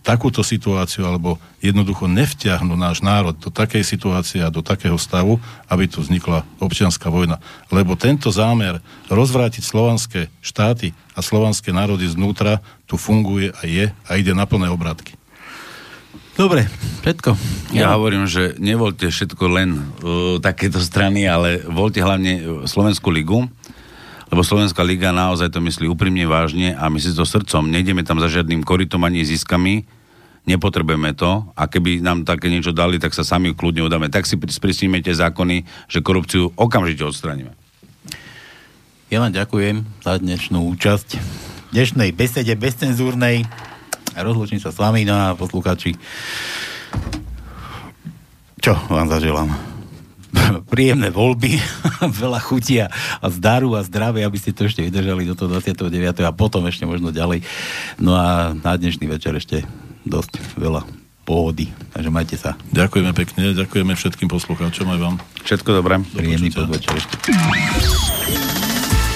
takúto situáciu alebo jednoducho nevťahnu náš národ do takej situácie a do takého stavu, aby tu vznikla občianská vojna. Lebo tento zámer rozvrátiť slovanské štáty a slovanské národy znútra tu funguje a je a ide na plné obratky. Dobre, všetko. Ja, ja hovorím, že nevolte všetko len uh, takéto strany, ale voľte hlavne Slovenskú ligu, lebo Slovenská liga naozaj to myslí úprimne vážne a my si to srdcom, nejdeme tam za žiadnym korytom ani ziskami, nepotrebujeme to a keby nám také niečo dali, tak sa sami kľudne udáme. Tak si sprísnime tie zákony, že korupciu okamžite odstraníme. Ja vám ďakujem za dnešnú účasť dnešnej besede bezcenzúrnej. Rozlučím sa s vami, no a poslucháči. Čo vám zaželám? *laughs* príjemné voľby, *laughs* veľa chutia a zdaru a zdravia, aby ste to ešte vydržali do toho 29. a potom ešte možno ďalej. No a na dnešný večer ešte dosť veľa pohody. Takže majte sa. Ďakujeme pekne, ďakujeme všetkým poslucháčom aj vám. Všetko dobré. Príjemný podvečer ešte.